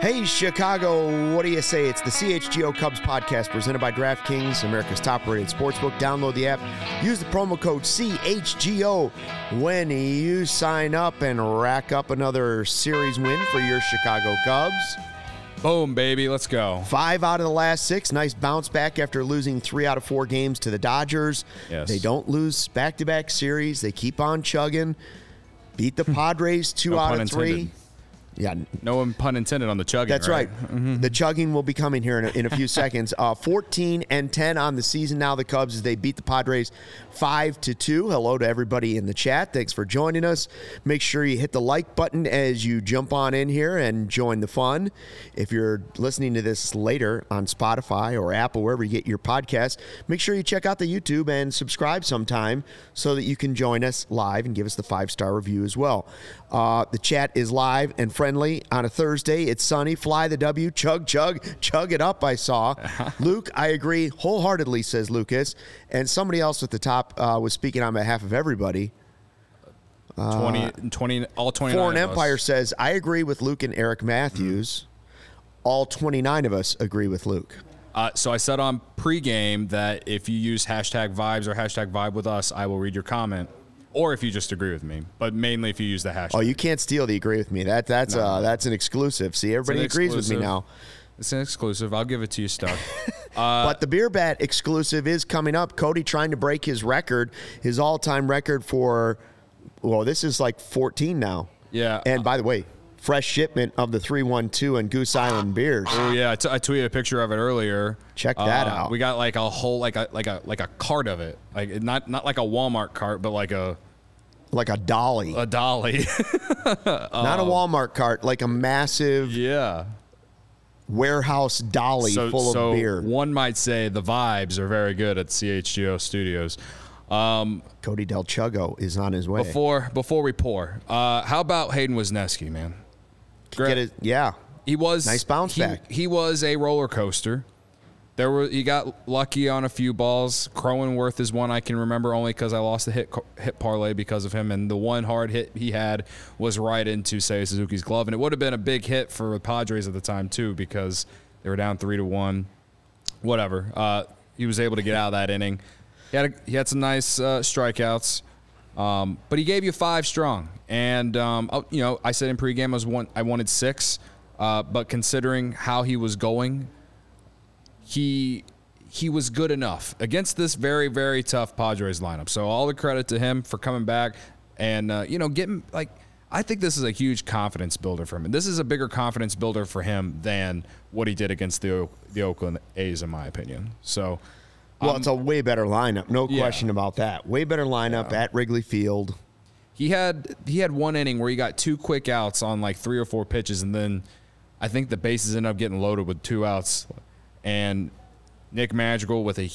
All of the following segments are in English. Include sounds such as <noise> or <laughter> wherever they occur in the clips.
Hey, Chicago, what do you say? It's the CHGO Cubs podcast presented by DraftKings, America's top rated sportsbook. Download the app, use the promo code CHGO when you sign up and rack up another series win for your Chicago Cubs. Boom, baby. Let's go. Five out of the last six. Nice bounce back after losing three out of four games to the Dodgers. Yes. They don't lose back to back series, they keep on chugging. Beat the <laughs> Padres two No out of three. intended. Yeah, No pun intended on the chugging. That's right. Mm-hmm. The chugging will be coming here in a, in a few <laughs> seconds. Uh, 14 and 10 on the season now. The Cubs as they beat the Padres five to two. Hello to everybody in the chat. Thanks for joining us. Make sure you hit the like button as you jump on in here and join the fun. If you're listening to this later on Spotify or Apple, wherever you get your podcast, make sure you check out the YouTube and subscribe sometime so that you can join us live and give us the five star review as well. Uh, the chat is live and friendly on a Thursday. It's sunny. Fly the W. Chug, chug, chug it up. I saw. Luke, I agree wholeheartedly, says Lucas. And somebody else at the top uh, was speaking on behalf of everybody. 20, 20, all 29 Foreign of us. Empire says, I agree with Luke and Eric Matthews. All 29 of us agree with Luke. Uh, so I said on pregame that if you use hashtag vibes or hashtag vibe with us, I will read your comment. Or if you just agree with me, but mainly if you use the hashtag. Oh, you can't steal the agree with me. That that's uh that's an exclusive. See, everybody agrees with me now. It's an exclusive. I'll give it to you, Stuck. <laughs> but the beer bat exclusive is coming up. Cody trying to break his record, his all-time record for well, this is like 14 now. Yeah. And by the way, fresh shipment of the 312 and Goose Island beers. Oh yeah, I, t- I tweeted a picture of it earlier. Check that Uh, out. We got like a whole like a like a like a cart of it, like not not like a Walmart cart, but like a Like a dolly. a dolly. <laughs> Not a Walmart cart, like a massive yeah. warehouse dolly So, full so of beer. one might say the vibes are very good at CHGO Studios. Um, Cody Del Chuggo is on his way. before before we pour, uh, how about Hayden Wesneski, man? Get it, yeah. He was Nice bounce he, back. He was a roller coaster. There were he got lucky on a few balls. Cronenworth is one I can remember only because I lost the hit hit parlay because of him, and the one hard hit he had was right into Seiya Suzuki's glove, and it would have been a big hit for the Padres at the time too because they were down three to one. Whatever. Uh, he was able to get out of that inning. He had a, he had some nice uh, strikeouts. Um, but he gave you five strong, and um, oh, you know I said in pregame I was one I wanted six, uh, but considering how he was going, he he was good enough against this very very tough Padres lineup. So all the credit to him for coming back and uh, you know getting like I think this is a huge confidence builder for him. And this is a bigger confidence builder for him than what he did against the the Oakland A's in my opinion. So Well, it's a way better lineup, no yeah. question about that. Way better lineup at Wrigley Field. He had he had one inning where he got two quick outs on like three or four pitches, and then I think the bases ended up getting loaded with two outs, and Nick Madrigal with a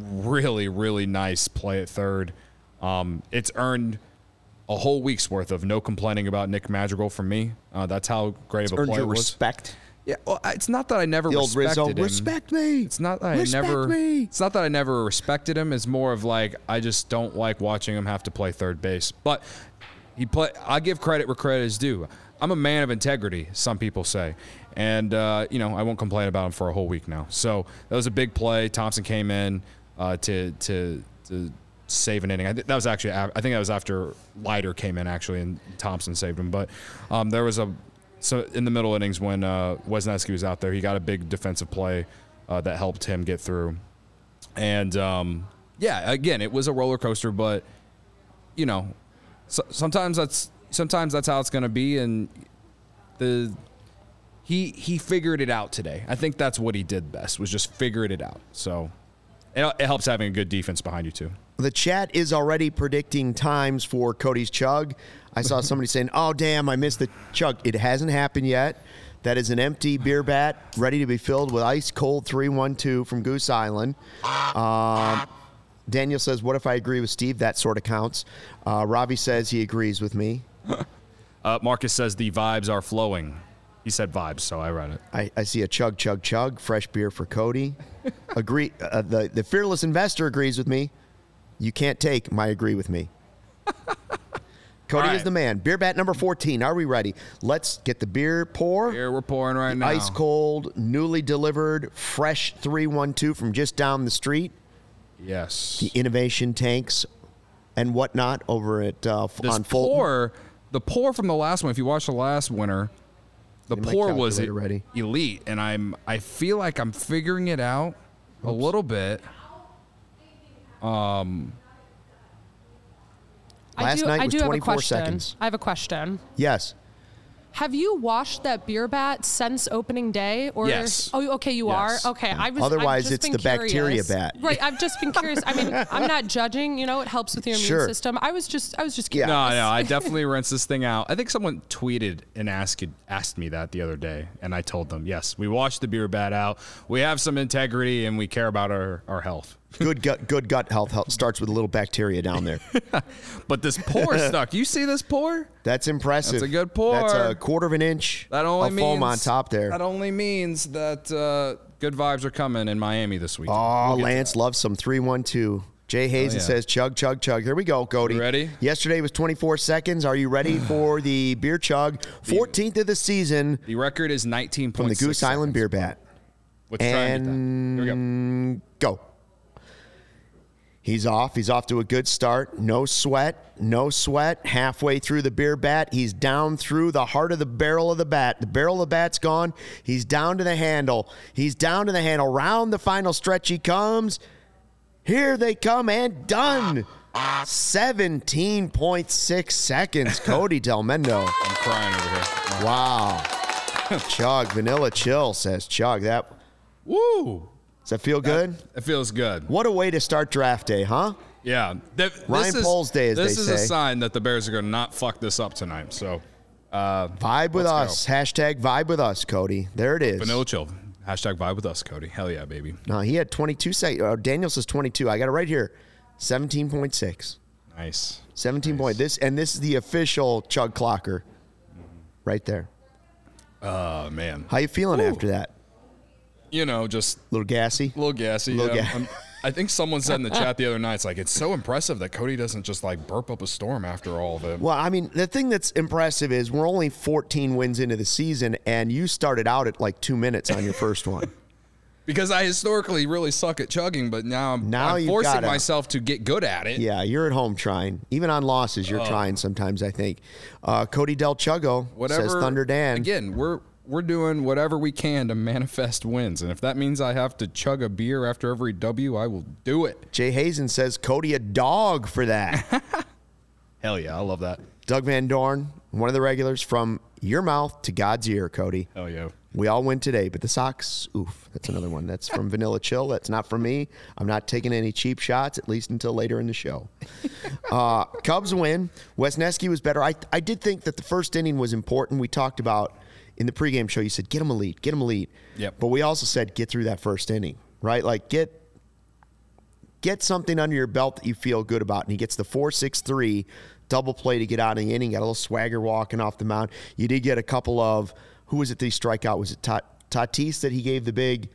really really nice play at third. Um, it's earned a whole week's worth of no complaining about Nick Madrigal from me. Uh, that's how great of a Earned play your was. respect. Yeah, well, it's not that I never The old respected Rizzo, him. respect me. It's not that Respect I never. me. It's not that I never respected him. It's more of like I just don't like watching him have to play third base. But he play. I give credit where credit is due. I'm a man of integrity. Some people say, and uh, you know I won't complain about him for a whole week now. So that was a big play. Thompson came in uh, to to to save an inning. I think that was actually. I think that was after Leiter came in actually, and Thompson saved him. But um, there was a so in the middle innings when uh, Wesneski was out there, he got a big defensive play uh, that helped him get through. And um, yeah, again, it was a roller coaster, but you know, so, sometimes that's sometimes that's how it's going to be, and the he he figured it out today. I think that's what he did best was just figured it out. So it, it helps having a good defense behind you too. The chat is already predicting times for Cody's chug. I saw somebody saying, "Oh damn, I missed the chug." It hasn't happened yet. That is an empty beer bat ready to be filled with ice cold 312 from Goose Island. Um, Daniel says, What if I agree with Steve? That sort of counts. Uh, Robbie says he agrees with me. <laughs> Uh, Marcus says the vibes are flowing. He said vibes, so I read it. I, I see a chug, chug, chug. Fresh beer for Cody. <laughs> Agree. Uh, the, the fearless investor agrees with me. You can't take my agree with me. <laughs> Cody All is the man. Beer bat number 14. Are we ready? Let's get the beer pour. Here we're pouring right now. Ice cold, newly delivered, fresh 312 from just down the street. Yes. The innovation tanks and whatnot over at uh, this on Fulton. pour, the pour from the last one. If you watch the last winter, the pour was ready. elite, and I'm I feel like I'm figuring it out a little bit. Um, last do, night I was have a 24 question. seconds. I have a question. Yes. Have you washed that beer bat since opening day? Or Yes. Oh, okay, you Yes. are. Okay, I was. Otherwise, I've just it's been the bacteria bat. Right. I've just been curious. I mean, I'm not <laughs> judging. You know, it helps with your immune Sure. system. I was just. I was just Yeah. curious. No, no, I definitely <laughs> rinse this thing out. I think someone tweeted and asked asked me that the other day, and I told them, yes, we wash the beer bat out. We have some integrity, and we care about our, our health. Good gut, good gut health, health starts with a little bacteria down there. <laughs> But this pour <laughs> stuck. You see this pour? That's impressive. That's a good pour. That's a quarter of an inch That only of means foam on top there. That only means that uh, good vibes are coming in Miami this week. Oh, Lance loves some 312. Jay Hazen yeah. says chug, chug, chug. Here we go, Cody. You ready? Yesterday was 24 seconds. Are you ready <sighs> for the beer chug? 14th of the season the record is 19 from the Goose Island Beer Bat. Let's try and. Here we go. Go. He's off. He's off to a good start. No sweat. No sweat. Halfway through the beer bat, he's down through the heart of the barrel of the bat. The barrel of the bat's gone. He's down to the handle. He's down to the handle. Round the final stretch he comes. Here they come and done. 17.6 seconds. <laughs> Cody Delmendo. I'm crying over here. Wow. Chug. Vanilla Chill says Chug. That Woo! Does that feel good? It feels good. What a way to start draft day, huh? Yeah. Th- Ryan this is, Poles Day, as This is a sign that the Bears are going to not fuck this up tonight. So, uh, Vibe with us. Hashtag vibe with us, Cody. There it is. vanilla chill. Hashtag vibe with us, Cody. Hell yeah, baby. No, he had 22 seconds. Uh, Daniel says 22. I got it right here. 17.6. Nice. 17 point. This and this is the official chug clocker. Right there. Oh man. How you feeling after that? You know, just A little gassy? a little gassy. Little yeah. ga- I'm- I think someone said in the chat <laughs> the other night, it's like it's so impressive that Cody doesn't just like burp up a storm after all of it. Well, I mean, the thing that's impressive is we're only 14 wins into the season, and you started out at like two minutes on your first one. <laughs> Because I historically really suck at chugging, but now I'm, Now I'm forcing gotta- myself to get good at it. Yeah, you're at home trying. Even on losses, you're trying sometimes, I think. Uh, Cody Del Chuggo Whatever. says Thunder Dan. Again, we're we're doing whatever we can to manifest wins, and if that means I have to chug a beer after every W, I will do it. Jay Hazen says Cody a dog for that. <laughs> Hell yeah, I love that. Doug Van Dorn, one of the regulars from your mouth to God's ear, Cody. Hell yeah. We all win today, but the Sox, oof, that's another one. That's from Vanilla Chill. That's not from me. I'm not taking any cheap shots, at least until later in the show. <laughs> Uh, Cubs win. Wesneski was better. I, I did think that the first inning was important. We talked about in the pregame show, you said, get him a lead, get him a lead. Yep. But we also said, get through that first inning, right? Like, get get something under your belt that you feel good about. And he gets the 4 6 3 double play to get out of the inning. Got a little swagger walking off the mound. You did get a couple of, who was it that he strike out? Was it Tat- Tatis that he gave the big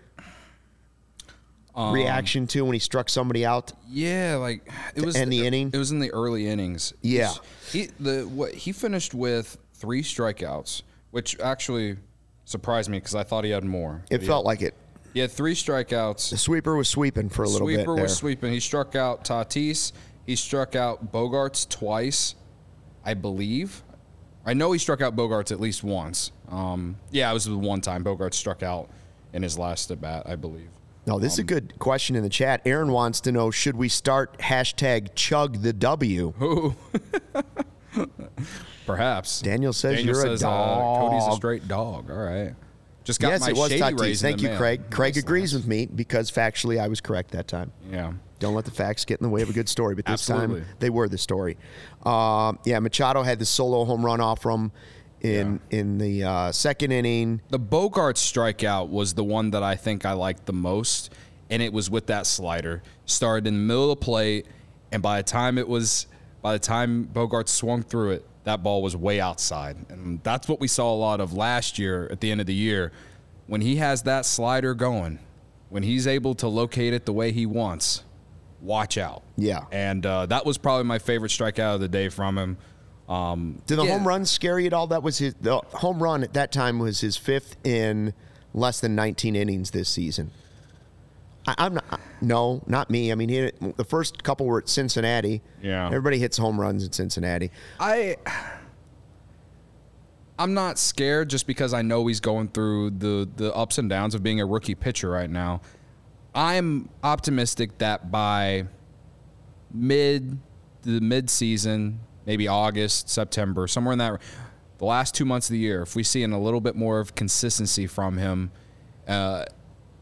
Um, reaction to when he struck somebody out? Yeah, like it was end the inning? It was in the early innings. Yeah. he the what he finished with three strikeouts, which actually surprised me because I thought he had more. It felt like it. He had three strikeouts. The sweeper was sweeping for a little bit. Sweeper there. was sweeping. He struck out Tatis. He struck out Bogaerts twice, I believe. I know he struck out Bogaerts at least once. Um, yeah, it was the one time Bogaerts struck out in his last at bat, I believe. No, this is Um, a good question in the chat. Aaron wants to know: Should we start hashtag Chug the W? <laughs> <laughs> Perhaps. Daniel says Daniel you're a dog. uh, Cody's a straight dog. All right. Just got yes, my it was shady in Thank you, mail. Craig. Craig Nice, agrees with me because factually I was correct that time. Yeah. Don't let the facts get in the way of a good story, but this time they were the story. Um, yeah, Machado had the solo home run off from in in the uh, second inning. The Bogart strikeout was the one that I think I liked the most, and it was with that slider. Started in the middle of the plate, and by the time it was, by the time Bogart swung through it, that ball was way outside, and that's what we saw a lot of last year at the end of the year. When he has that slider going, when he's able to locate it the way he wants, watch out. Yeah. and uh, that was probably my favorite strikeout of the day from him. Um, Did the yeah. home run scare you at all? That was his the home run at that time was his fifth in less than 19 innings this season. I, I'm not. No, not me. I mean, he the first couple were at Cincinnati. Yeah. everybody hits home runs at Cincinnati. I I'm not scared just because I know he's going through the the ups and downs of being a rookie pitcher right now. I'm optimistic that by mid the mid season, maybe August, September, somewhere in that the last two months of the year, if we see in a little bit more of consistency from him, uh,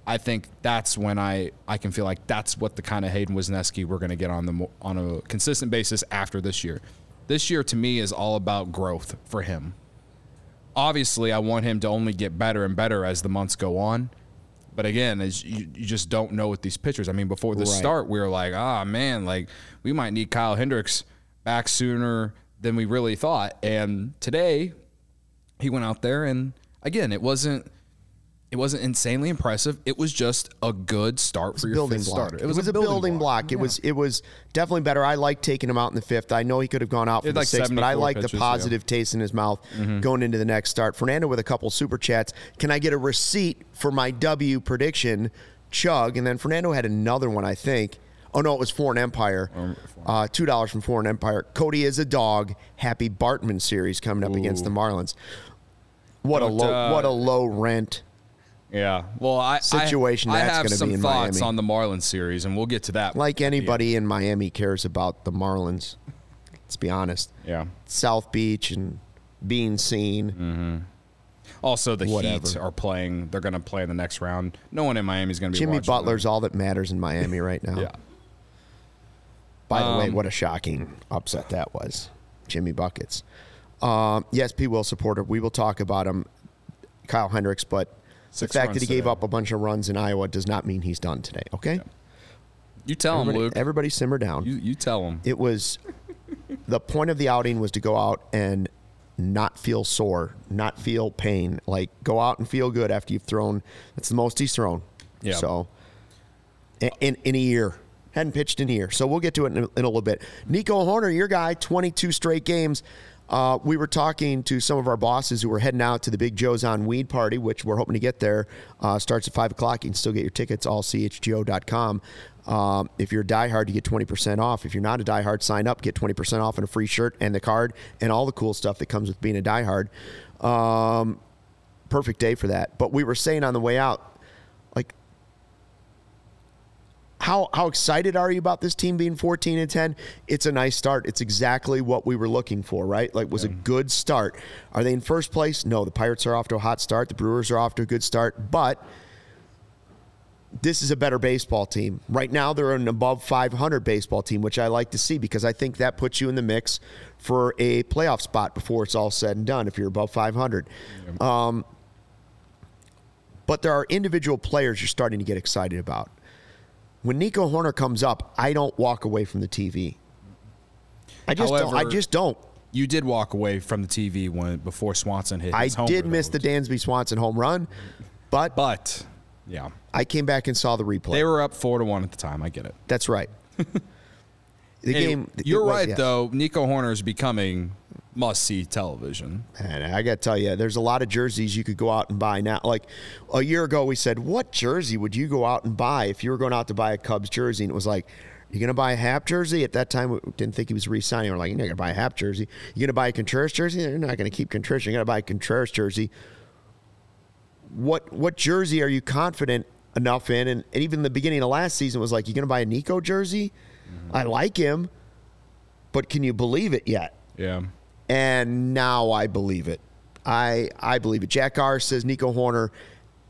I think that's when I, I can feel like that's what the kind of Hayden Wesneski we're going to get on the on a consistent basis after this year. This year to me is all about growth for him. Obviously, I want him to only get better and better as the months go on. But again, as you, you just don't know with these pitchers. I mean, before the Right. start, we were like, ah, man, like we might need Kyle Hendricks back sooner than we really thought. And today, he went out there, and again, it wasn't it wasn't insanely impressive. It was just a good start for your building fifth block. starter. It was, a building, block. It was it was definitely better. I like taking him out in the fifth. I know he could have gone out for He had the like sixth, but I 74 like the pitches, yeah. Mm-hmm. positive taste in his mouth going into the next start. Fernando with a couple super chats. Can I get a receipt for my W prediction? Chug, and then Fernando had another one, I think. Oh no, it was Foreign Empire. Uh, Two dollars from Foreign Empire. Cody is a dog. Happy Bartman series coming up against the Marlins. What a Don't, low, uh, what a low rent. Yeah. Well, I Situation I, I that's have gonna some be in thoughts Miami. on the Marlins series, and we'll get to that. Like anybody in Miami cares about the Marlins. Let's be honest. Yeah. South Beach and being seen. Mm. Also, the Heat are playing. They're going to play in the next round. No one in Miami is going to be. Jimmy watching them. Butler's all that matters in Miami right now. <laughs> Yeah. By the way, Um, what a shocking upset that was. Jimmy Buckets. Um, yes, P. Will supporter. We will talk about him, Kyle Hendricks, but Six the fact that he gave today. up a bunch of runs in Iowa does not mean he's done today. Okay? You tell him, Everybody, Luke. everybody simmer down. you you tell him. it was the point of the outing was to go out and not feel sore, not feel pain. Like go out and feel good after you've thrown. That's the most he's thrown. Yeah. So in, in in a year, hadn't pitched in a year. So we'll get to it in a, in a little bit. Nico Hoerner, your guy, 22 straight games. Uh, we were talking to some of our bosses who were heading out to the Big Joe's on Weed Party, which we're hoping to get there. Uh, starts at 5 o'clock. You can still get your tickets, allchgo.com. Um, if you're a diehard, you get 20% off. If you're not a diehard, sign up, get 20% off and a free shirt and the card and all the cool stuff that comes with being a diehard. Um, perfect day for that. But we were saying on the way out, like, how how excited are you about this team being 14 and 10? It's a nice start. It's exactly what we were looking for, right? Like, was a good start. Are they in first place? No. The Pirates are off to a hot start. The Brewers are off to a good start, but this is a better baseball team. Right now, they're an above 500 baseball team, which I like to see because I think that puts you in the mix for a playoff spot before it's all said and done if you're above 500. Um, but there are individual players you're starting to get excited about. When Nico Hoerner comes up, I don't walk away from the TV. I just don't. I just don't. You did walk away from the TV when before Swanson hit. I did miss the Dansby Swanson home run, but But yeah, I came back and saw the replay. they were up four to one at the time. I get it. That's right. <laughs> the game. You're was- right yeah. though. Nico Hoerner is becoming must see television. And I got to tell you, there's a lot of jerseys you could go out and buy now. Like a year ago, we said, "What jersey would you go out and buy if you were going out to buy a Cubs jersey?" And it was like, You're gonna buy a Hap jersey? At that time, we didn't think he was re-signing. We're like, you're not gonna buy a Hap jersey. You're gonna buy a Contreras jersey? You're not gonna keep Contreras. You're gonna buy a Contreras jersey. What what jersey are you confident enough in? And, and even the beginning of last season was like, You're gonna buy a Nico jersey? Mm-hmm. I like him, but can you believe it yet? Yeah. And now I believe it. I I believe it. Jack R says Nico Hoerner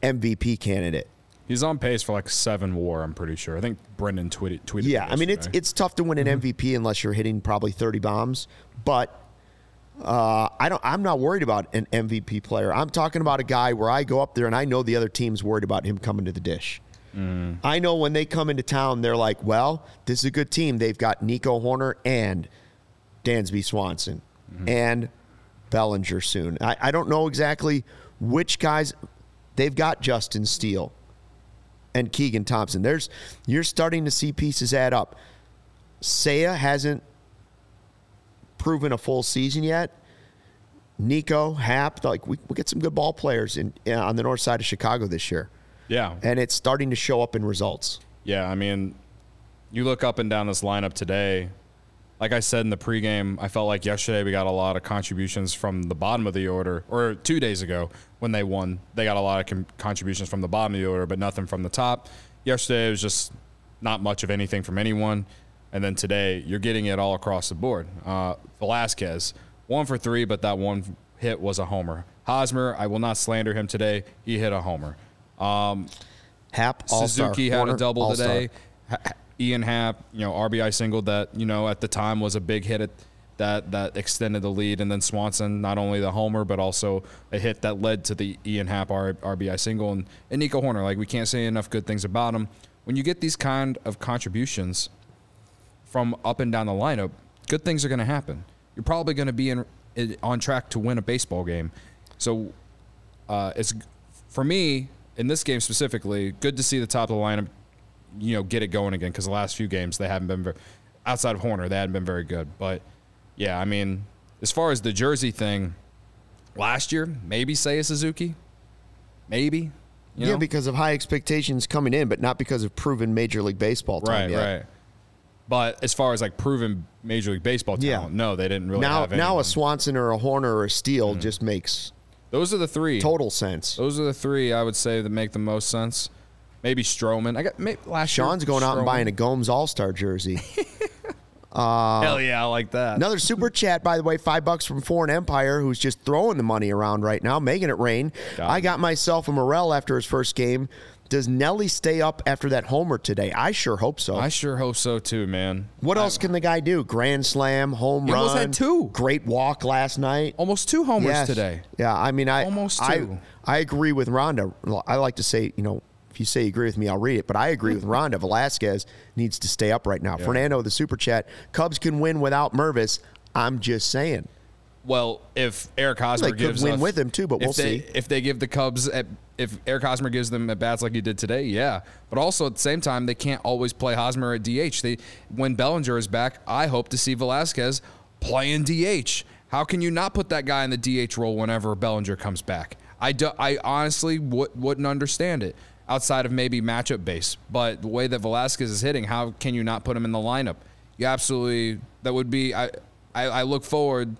MVP candidate. He's on pace for like seven WAR. I'm pretty sure. I think Brendan tweeted. tweeted Yeah, I mean it's it's tough to win an MVP unless you're hitting probably 30 bombs, but uh, I don't. I'm not worried about an MVP player. I'm talking about a guy where I go up there and I know the other team's worried about him coming to the dish. I know when they come into town, they're like, "Well, this is a good team. They've got Nico Hoerner and Dansby Swanson and Bellinger soon. I, I don't know exactly which guys they've got. Justin Steele and Keegan Thompson. There's you're starting to see pieces add up. Seiya hasn't proven a full season yet. Nico Hap, like we we get some good ball players in uh, on the north side of Chicago this year, yeah. and it's starting to show up in results. Yeah, I mean, you look up and down this lineup today. Like I said in the pregame, I felt like yesterday we got a lot of contributions from the bottom of the order, or two days ago when they won, they got a lot of com- contributions from the bottom of the order, but nothing from the top. Yesterday it was just not much of anything from anyone, and then today you're getting it all across the board. Uh, Velazquez, one for three, but that one hit was a homer. Hosmer, I will not slander him today. He hit a homer. Hap, all Suzuki had a double today. Ian Happ, you know, RBI single that you know at the time was a big hit at, that that extended the lead, and then Swanson not only the homer but also a hit that led to the Ian Happ RBI single, and, and Nico Hoerner. Like we can't say enough good things about him. When you get these kind of contributions from up and down the lineup, good things are going to happen. You're probably going to be in, in on track to win a baseball game. So uh, it's for me in this game specifically good to see the top of the lineup you know get it going again because the last few games they haven't been very, outside of Hoerner they hadn't been very good but yeah I mean as far as the jersey thing last year maybe Seiya Suzuki maybe you yeah, know? because of high expectations coming in, but not because of proven Major League Baseball time right yet. right but as far as like proven Major League Baseball Yeah. no they didn't really Now, have now a. Swanson or a Hoerner or a Steele mm-hmm. just makes those are the three total sense. those are the three I would say that make the most sense maybe Stroman I got maybe last year, Sean's going out and buying a Gomes All Star jersey. <laughs> Uh, hell yeah I like that Another super chat, by the way, five bucks from Foreign Empire, who's just throwing the money around right now, making it rain. Got I got myself a Morel after his first game. Does Nelly stay up after that homer today? I sure hope so. I sure hope so too, man. what else can the guy do? Grand slam, home He run. almost had two. Great walk last night. Almost two homers Yes. today. Yeah, I mean, I Almost I, two. I agree with Rhonda. I like to say, you know, if you say you agree with me, I'll read it. But I agree with Rhonda. Velazquez needs to stay up right now. Fernando, the super chat. Cubs can win without Mervis. I'm just saying. Well, if Eric Hosmer They could gives win us- with him, too, but we'll they, see. If they give the Cubs, at, if Eric Hosmer gives them at bats like he did today, yeah. But also at the same time, they can't always play Hosmer at DH. They when Bellinger is back, I hope to see Velazquez playing DH. How can you not put that guy in the DH role whenever Bellinger comes back? I, do, I honestly w- wouldn't understand it outside of maybe matchup base. But the way that Velazquez is hitting, how can you not put him in the lineup? You absolutely that would be. I I, I look forward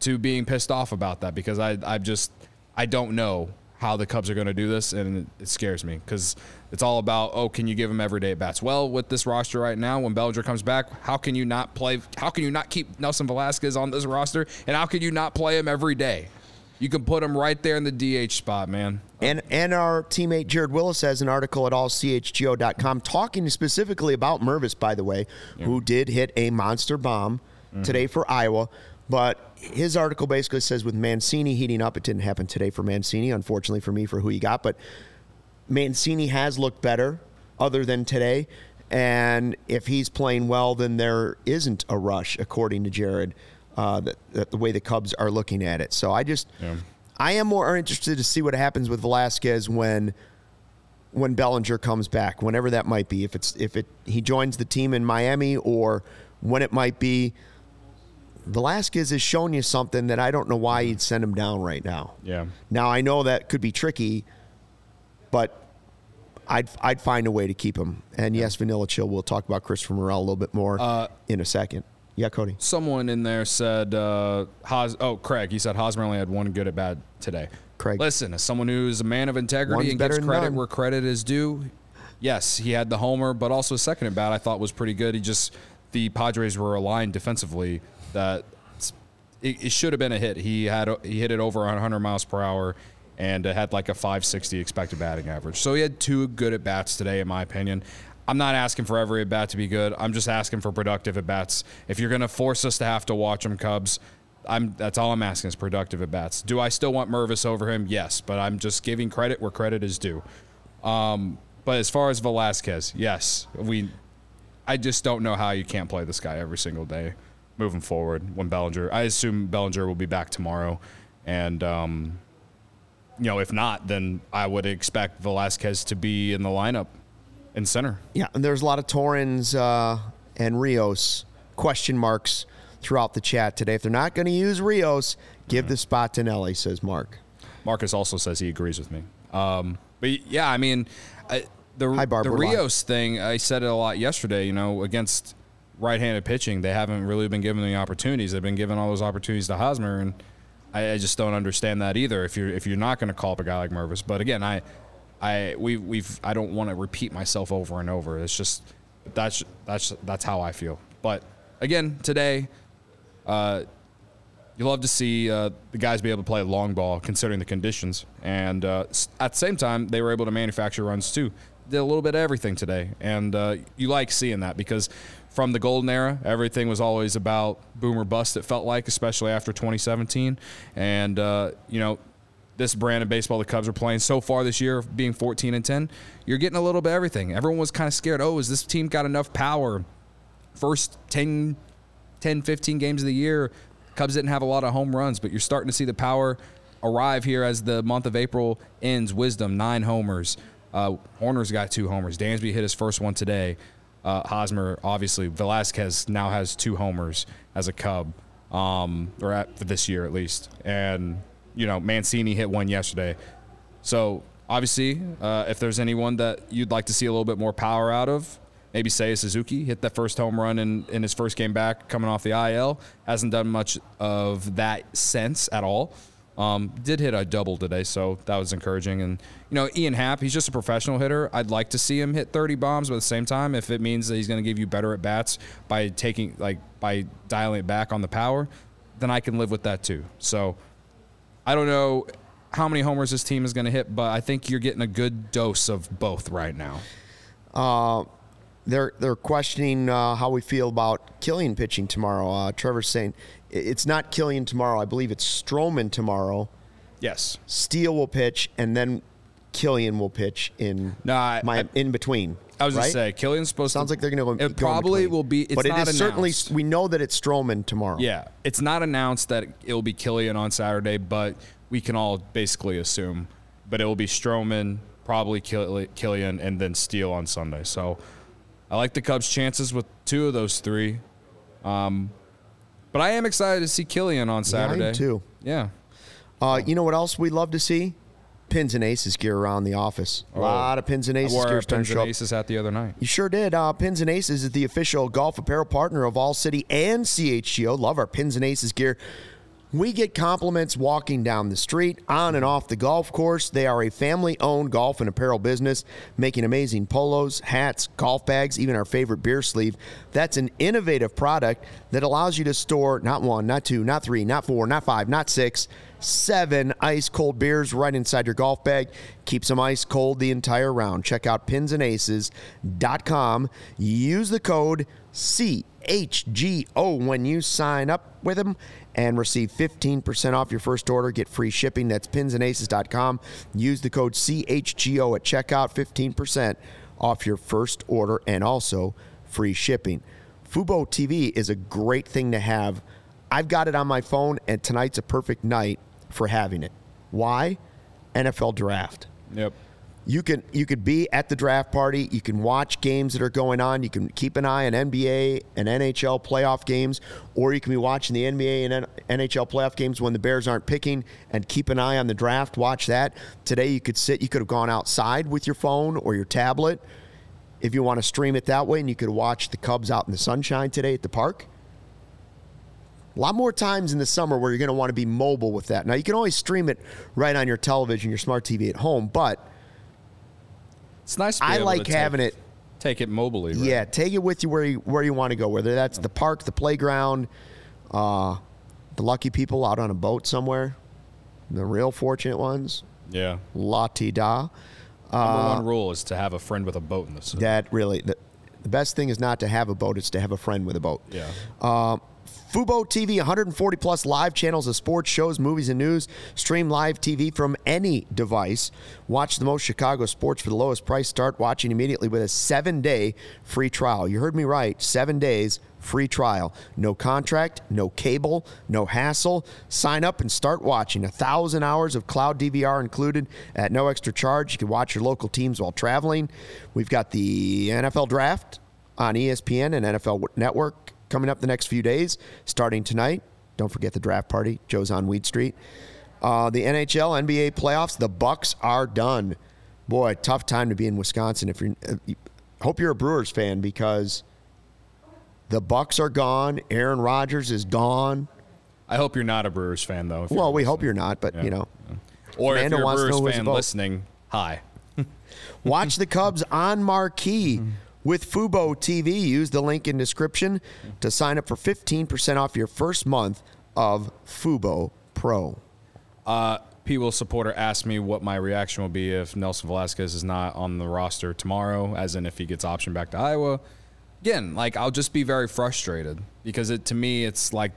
to being pissed off about that because I I just I don't know how the Cubs are going to do this and it, scares me because it's all about oh can you give him everyday at bats well with this roster right now when Bellinger comes back how can you not play how can you not keep Nelson Velazquez on this roster and how can you not play him every day you can put him right there in the DH spot man And and our teammate Jared Wyllys has an article at allchgo.com talking specifically about Mervis, by the way, who did hit a monster bomb mm-hmm. today for Iowa. But his article basically says with Mancini heating up, it didn't happen today for Mancini, unfortunately for me, for who he got. But Mancini has looked better other than today. And if he's playing well, then there isn't a rush, according to Jared, uh, that, that the way the Cubs are looking at it. So I just, I am more interested to see what happens with Velazquez when when Bellinger comes back, whenever that might be. If it's if it he joins the team in Miami or when it might be. Velazquez has shown you something that I don't know why you'd send him down right now. yeah Now I know that could be tricky, but I'd I'd find a way to keep him. And yes, Vanilla Chill. We'll talk about Christopher Morel a little bit more Uh, in a second. Yeah, Cody. Someone in there said, uh, Hos- oh, Craig, he said Hosmer only had one good at bat today. Craig. Listen, as someone who's a man of integrity One's and gives credit where credit is due, yes, he had the homer, but also his second at bat I thought was pretty good. He just, the Padres were aligned defensively that it, it should have been a hit. He had he hit it over 100 miles per hour and it had like a 560 expected batting average. So he had two good at bats today, in my opinion. I'm not asking for every at bat to be good. I'm just asking for productive at bats. If you're going to force us to have to watch them, Cubs, I'm that's all I'm asking is productive at bats. Do I still want Mervis over him? Yes, but I'm just giving credit where credit is due. Um, but as far as Velazquez, yes, we. I just don't know how you can't play this guy every single day moving forward. When Bellinger, I assume Bellinger will be back tomorrow, and um, you know if not, then I would expect Velazquez to be in the lineup in center. Yeah, and there's a lot of Torrens uh, and Rios question marks throughout the chat today. If they're not going to use Rios, give the spot to Nelly, says Mark. Marcus also says he agrees with me. Um, but yeah, I mean, I, the Hi, Barb, the live. Rios thing, I said it a lot yesterday. You know, against right-handed pitching, they haven't really been given the opportunities. They've been given all those opportunities to Hosmer, and I, I just don't understand that either. If you're if you're not going to call up a guy like Mervis, but again, I I we we've I don't want to repeat myself over and over. It's just that's that's that's how I feel. But again, today. Uh, you love to see uh, the guys be able to play long ball considering the conditions. And uh, at the same time, they were able to manufacture runs too. Did a little bit of everything today. And uh, you like seeing that because from the golden era, everything was always about boomer bust, it felt like, especially after 2017. And, uh, you know, this brand of baseball the Cubs are playing so far this year, being 14 and 10, you're getting a little bit of everything. Everyone was kind of scared. Oh, is this team got enough power? First 10, 10, 15 games of the year, Cubs didn't have a lot of home runs, but you're starting to see the power arrive here as the month of April ends. Wisdom, nine homers. Uh, Hoerner's got two homers. Dansby hit his first one today. Uh, Hosmer, obviously, Velazquez now has two homers as a Cub, um, or at, for this year at least. And, you know, Mancini hit one yesterday. So, obviously, uh, if there's anyone that you'd like to see a little bit more power out of, maybe Seiya Suzuki hit that first home run in, in his first game back coming off the IL. Hasn't done much of that since at all. Um, did hit a double today, so that was encouraging. And, you know, Ian Happ, he's just a professional hitter. I'd like to see him hit 30 bombs, but at the same time, if it means that he's going to give you better at bats by taking, like, by dialing it back on the power, then I can live with that too. So, I don't know how many homers this team is going to hit, but I think you're getting a good dose of both right now. They're they're questioning uh, how we feel about Killian pitching tomorrow. Uh, Trevor's saying it's not Killian tomorrow. I believe it's Stroman tomorrow. Yes. Steele will pitch, and then Killian will pitch in No, I- my I- in between. I was right? just say Killian's supposed Sounds to. like they're going to go. It probably will be. It's but not it is certainly. announced. We know that it's Stroman tomorrow. Yeah, it's not announced that it'll be Killian on Saturday, but we can all basically assume. But it will be Stroman, probably Kill- Killian, and then Steele on Sunday. So I like the Cubs' chances with two of those three. Um, but I am excited to see Killian on Saturday too. Yeah. Uh, you know what else we'd love to see? Pins and aces gear around the office. A lot of pins and aces gear Pins and. Aces hat the other night. You sure did. Uh, Pins and Aces is the official golf apparel partner of All City and CHGO. Love our Pins and Aces gear. We get compliments walking down the street, on and off the golf course. They are a family owned golf and apparel business, making amazing polos, hats, golf bags, even our favorite beer sleeve. That's an innovative product that allows you to store not one, not two, not three, not four, not five, not six, seven ice cold beers right inside your golf bag. Keeps them ice cold the entire round. Check out pinsandaces.com. Use the code CHGO when you sign up with them and receive 15% off your first order. Get free shipping. That's pinsandaces.com. Use the code CHGO at checkout, 15% off your first order and also free shipping. Fubo TV is a great thing to have. I've got it on my phone, and tonight's a perfect night for having it. Why? NFL draft. Yep. You can you could be at the draft party. You can watch games that are going on. You can keep an eye on NBA and NHL playoff games, or you can be watching the NBA and NHL playoff games when the Bears aren't picking, and keep an eye on the draft. Watch that. Today you could sit. You could have gone outside with your phone or your tablet, if you want to stream it that way, and you could watch the Cubs out in the sunshine today at the park. A lot more times in the summer where you're going to want to be mobile with that. Now you can always stream it right on your television, your smart TV at home, but It's nice. I able like to having take, it Take it mobily. Right? Yeah, take it with you where you where you want to go. Whether that's the park, the playground, uh, the lucky people out on a boat somewhere, the real fortunate ones, Yeah. la ti da. Number one rule is to have a friend with a boat in the city. That really the, the best thing is not to have a boat; it's to have a friend with a boat. Yeah. Uh, Fubo TV, 140 plus live channels of sports, shows, movies, and news. Stream live TV from any device. Watch the most Chicago sports for the lowest price. Start watching immediately with a seven day free trial. You heard me right. Seven days free trial. No contract, no cable, no hassle. Sign up and start watching. A thousand hours of cloud DVR included at no extra charge. You can watch your local teams while traveling. We've got the NFL draft on ESPN and NFL Network coming up the next few days, starting tonight. Don't forget the draft party. Joe's on Weed Street. Uh, the NHL, NBA playoffs. The Bucks are done. Boy, tough time to be in Wisconsin. If you're, uh, hope you're a Brewers fan because the Bucks are gone. Aaron Rodgers is gone. I hope you're not a Brewers fan though. Well, we hope you're not, but you know, Or Amanda if you're a Brewers fan listening, hi. <laughs> Watch the Cubs on Marquee <laughs> with Fubo TV. Use the link in description to sign up for 15% off your first month of Fubo Pro. Uh, P. Will supporter asked me what my reaction will be if Nelson Velazquez is not on the roster tomorrow, as in if he gets optioned back to Iowa. Again, like I'll just be very frustrated because it to me it's like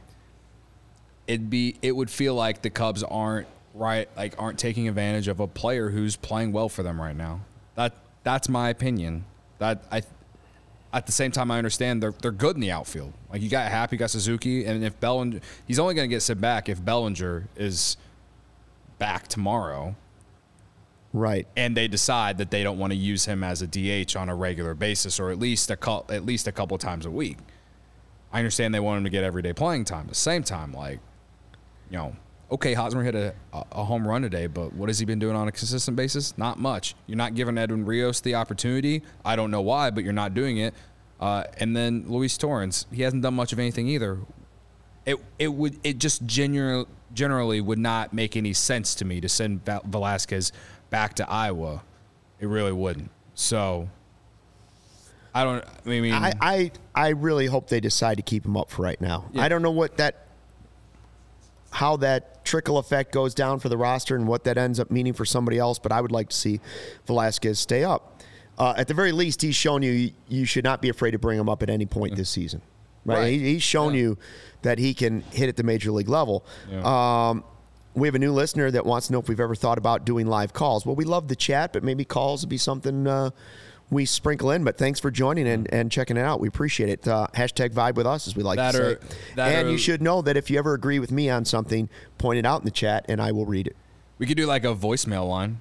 it'd be it would feel like the Cubs aren't right like aren't taking advantage of a player who's playing well for them right now. That that's my opinion. That I at the same time I understand they're they're good in the outfield. Like you got Happy, you got Suzuki, and if Bellinger he's only gonna get sent back if Bellinger is back tomorrow Right. and they decide that they don't want to use him as a DH on a regular basis or at least a cou- at least a couple times a week. I understand they want him to get everyday playing time. At the same time, like, you know, okay, Hosmer hit a, a, home run today, but what has he been doing on a consistent basis? Not much. You're not giving Edwin Rios the opportunity. I don't know why, but you're not doing it. Uh, and then Luis Torrens, he hasn't done much of anything either. It it would it just generally generally would not make any sense to me to send Velazquez back to Iowa. It really wouldn't. So I don't. I mean, I, I, I really hope they decide to keep him up for right now. I don't know what that, how that trickle effect goes down for the roster and what that ends up meaning for somebody else, but I would like to see Velazquez stay up. Uh, at the very least, he's shown you you should not be afraid to bring him up at any point this season. Right? Right. He, he's shown you that he can hit at the major league level. Um, we have a new listener that wants to know if we've ever thought about doing live calls. Well, we love the chat, but maybe calls would be something uh, we sprinkle in. But thanks for joining and, and checking it out. We appreciate it. Uh, hashtag vibe with us, as we like That to or- say. and or- you should know that if you ever agree with me on something, point it out in the chat, and I will read it. we could do like a voicemail line.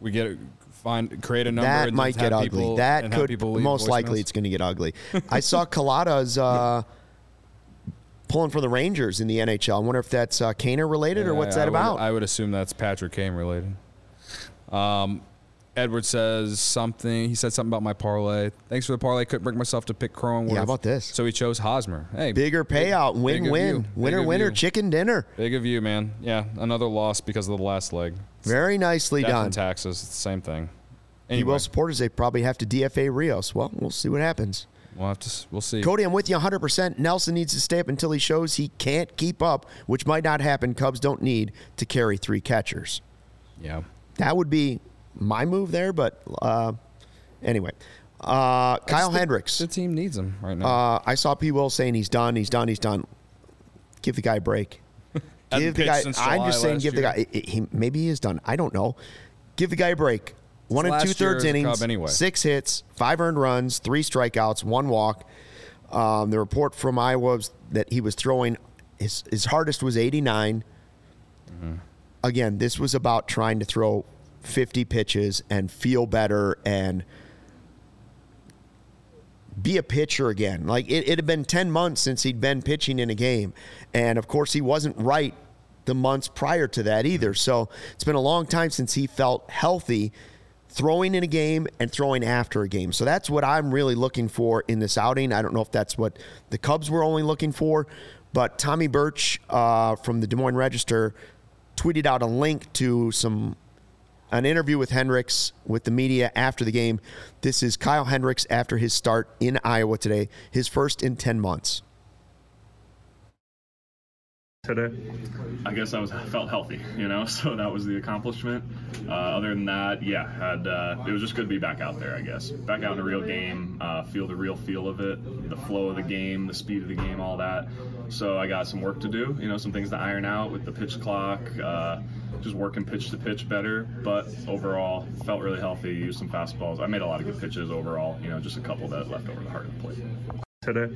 We get find create a number. that might get ugly. that could most likely it's going to get ugly. I saw <laughs> Colada's uh, pulling for the Rangers in the NHL. I wonder if that's uh, Kaner related or Yeah, what's I that would- about? I would assume that's Patrick Kane related. Um, Edward says something. He said something about my parlay. Thanks for the parlay. Couldn't bring myself to pick Cronenworth. Yeah, how about this? So he chose Hosmer. Hey, Bigger payout, big win of win, winner winner, chicken dinner. Big of you, man. Yeah, another loss because of the last leg. Very nicely Death done. taxes. It's the same thing. He Anyway, will supporters. They probably have to DFA Rios. Well, we'll see what happens. we'll have to. We'll see. Cody, I'm with you 100%. Nelson needs to stay up until he shows he can't keep up, which might not happen. Cubs don't need to carry three catchers. Yeah. That would be my move there, but uh, anyway. Uh, Kyle the- Hendricks. The team needs him right now. Uh, I saw P. Will saying he's done, he's done, he's done. Give the guy a break. <laughs> Give the guy. I'm just saying, give the year. guy. He, he- maybe he is done. I don't know. Give the guy a break. One and two thirds innings, anyway. six hits, five earned runs, three strikeouts, one walk. Um, the report from Iowa was that he was throwing his his hardest was 89. Mm-hmm. Again, this was about trying to throw 50 pitches and feel better and be a pitcher again. Like it, it had been 10 months since he'd been pitching in a game. And of course, he wasn't right the months prior to that either. So it's been a long time since he felt healthy throwing in a game and throwing after a game. So that's what I'm really looking for in this outing. I don't know if that's what the Cubs were only looking for, but Tommy Birch uh, from the Des Moines Register tweeted out a link to some an interview with Hendricks with the media after the game. This is Kyle Hendricks after his start in Iowa today, his first in 10 months today? I guess I was felt healthy, you know, <laughs> so that was the accomplishment. Uh, other than that, yeah, had uh, it was just good to be back out there. I guess back out in a real game, uh, feel the real feel of it, the flow of the game, the speed of the game, all that. So I got some work to do, you know, some things to iron out with the pitch clock. Just working pitch to pitch better, but overall felt really healthy. Used some fastballs. I made a lot of good pitches overall. You know, just a couple that left over the heart of the plate today?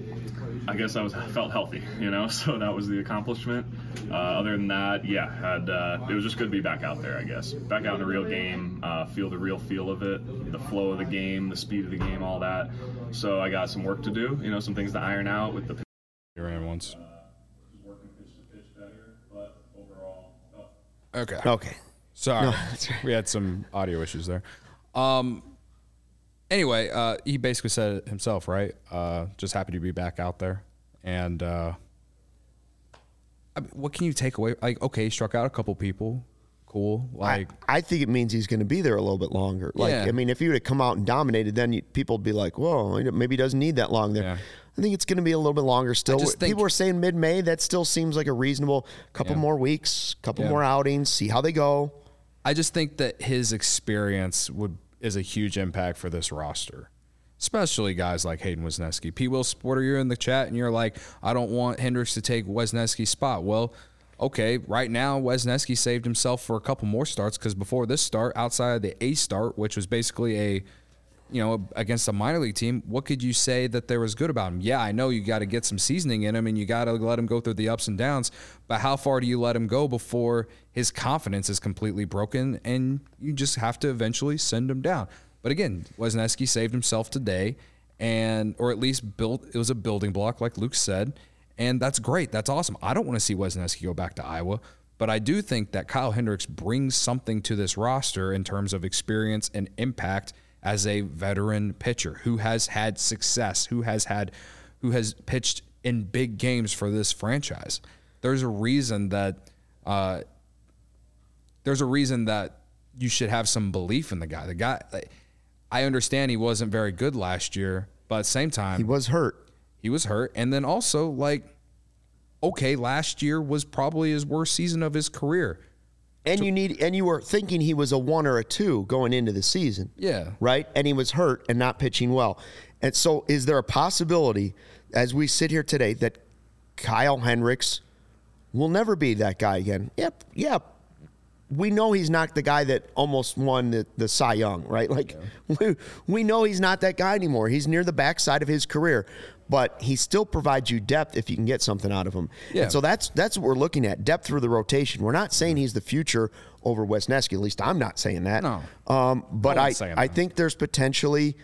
I guess I was <laughs> felt healthy, you know, <laughs> so that was the accomplishment. Uh, other than that, yeah, had uh, it was just good to be back out there. I guess back out in a real game, uh, feel the real feel of it, the flow of the game, the speed of the game, all that. So I got some work to do, you know, some things to iron out with the. You ran once. Okay. Okay. Sorry, no, <laughs> right. we had some audio issues there. Um, anyway, uh, he basically said it himself, right? Uh, just happy to be back out there. And uh, I mean, what can you take away? Like, okay, he struck out a couple people. Cool. Like, I, I think it means he's going to be there a little bit longer. Like, yeah. I mean, if he would have come out and dominated, then you, people would be like, "Whoa, maybe he doesn't need that long there." Yeah. I think it's going to be a little bit longer still. People are saying mid-May. That still seems like a reasonable couple yeah. more weeks, couple more outings, see how they go. I just think that his experience would is a huge impact for this roster. Especially guys like Hayden Wesneski. P. Will Sporter, you're in the chat and you're like, I don't want Hendricks to take Wesneski's spot. Well, okay, right now Wesneski saved himself for a couple more starts because before this start, outside of the A start, which was basically a you know, against a minor league team, what could you say that there was good about him? Yeah, I know you got to get some seasoning in him and you got to let him go through the ups and downs, but how far do you let him go before his confidence is completely broken and you just have to eventually send him down? But again, Wesneski saved himself today and or at least built it was a building block like Luke said, and that's great. That's awesome. I don't want to see Wesneski go back to Iowa, but I do think that Kyle Hendricks brings something to this roster in terms of experience and impact – as a veteran pitcher who has had success, who has had who has pitched in big games for this franchise. There's a reason that uh, there's a reason that you should have some belief in the guy. The guy, I understand he wasn't very good last year, but at the same time, he was hurt. He was hurt, and then also like, okay, last year was probably his worst season of his career. And you need and you were thinking he was a one or a two going into the season. Yeah. Right? And he was hurt and not pitching well. And so is there a possibility as we sit here today that Kyle Hendricks will never be that guy again? Yep. Yep. We know he's not the guy that almost won the, the Cy Young, right? Like yeah. <laughs> we, we know he's not that guy anymore. He's near the backside of his career but he still provides you depth if you can get something out of him. Yeah. And so that's that's what we're looking at depth through the rotation. We're not saying he's the future over Wesneski. At least I'm not saying that. No. Um, but I I, I think there's potentially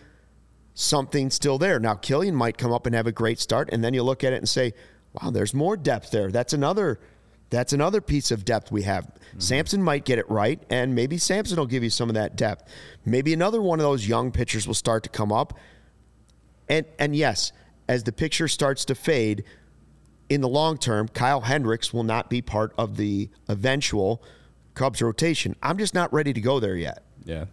something still there. Now Kilian might come up and have a great start, and then you look at it and say, "Wow, there's more depth there." That's another. That's another piece of depth we have. Mm-hmm. Sampson might get it right, and maybe Sampson will give you some of that depth. Maybe another one of those young pitchers will start to come up. And and yes, as the picture starts to fade, in the long term, Kyle Hendricks will not be part of the eventual Cubs rotation. I'm just not ready to go there yet. Yeah.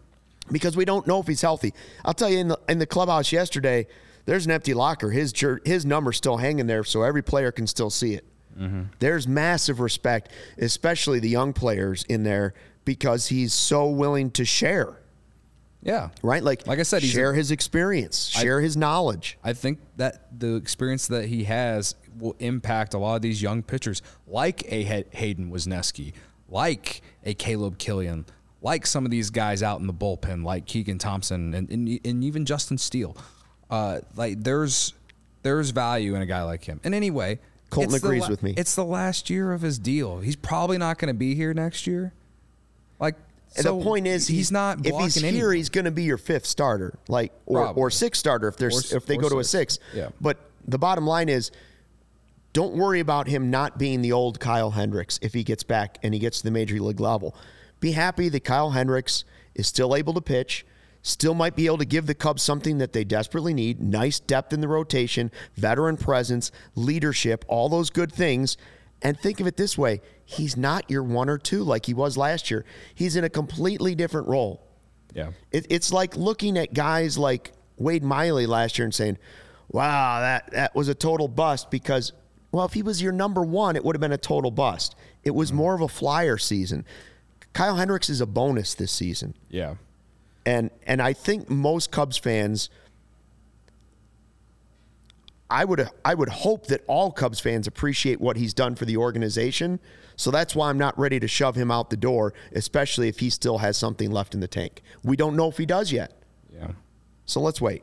Because we don't know if he's healthy. I'll tell you in the in the clubhouse yesterday, there's an empty locker. His his number's still hanging there, so every player can still see it. Mm-hmm. There's massive respect, especially the young players in there, because he's so willing to share. Yeah. Right? Like, like I said, share a, his experience, share I, his knowledge. I think that the experience that he has will impact a lot of these young pitchers, like a Hayden Wesneski, like a Caleb Kilian, like some of these guys out in the bullpen, like Keegan Thompson and, and, and even Justin Steele. Uh, like there's there's value in a guy like him. And anyway, Colton agrees la- with me. It's the last year of his deal. He's probably not going to be here next year. Like So the point is, he's not If he's here, he's going to be your fifth starter, like or, Probably. or sixth starter if there's if they go to a six. six. Yeah. But the bottom line is, don't worry about him not being the old Kyle Hendricks if he gets back and he gets to the major league level. Be happy that Kyle Hendricks is still able to pitch. Still might be able to give the Cubs something that they desperately need nice depth in the rotation, veteran presence, leadership, all those good things. And think of it this way he's not your one or two like he was last year. He's in a completely different role. Yeah. It, it's like looking at guys like Wade Miley last year and saying, wow, that, that was a total bust because, well, if he was your number one, it would have been a total bust. It was mm-hmm. more of a flyer season. Kyle Hendricks is a bonus this season. Yeah. And and I think most Cubs fans I would I would hope that all Cubs fans appreciate what he's done for the organization. So that's why I'm not ready to shove him out the door, especially if he still has something left in the tank. We don't know if he does yet. Yeah. So let's wait.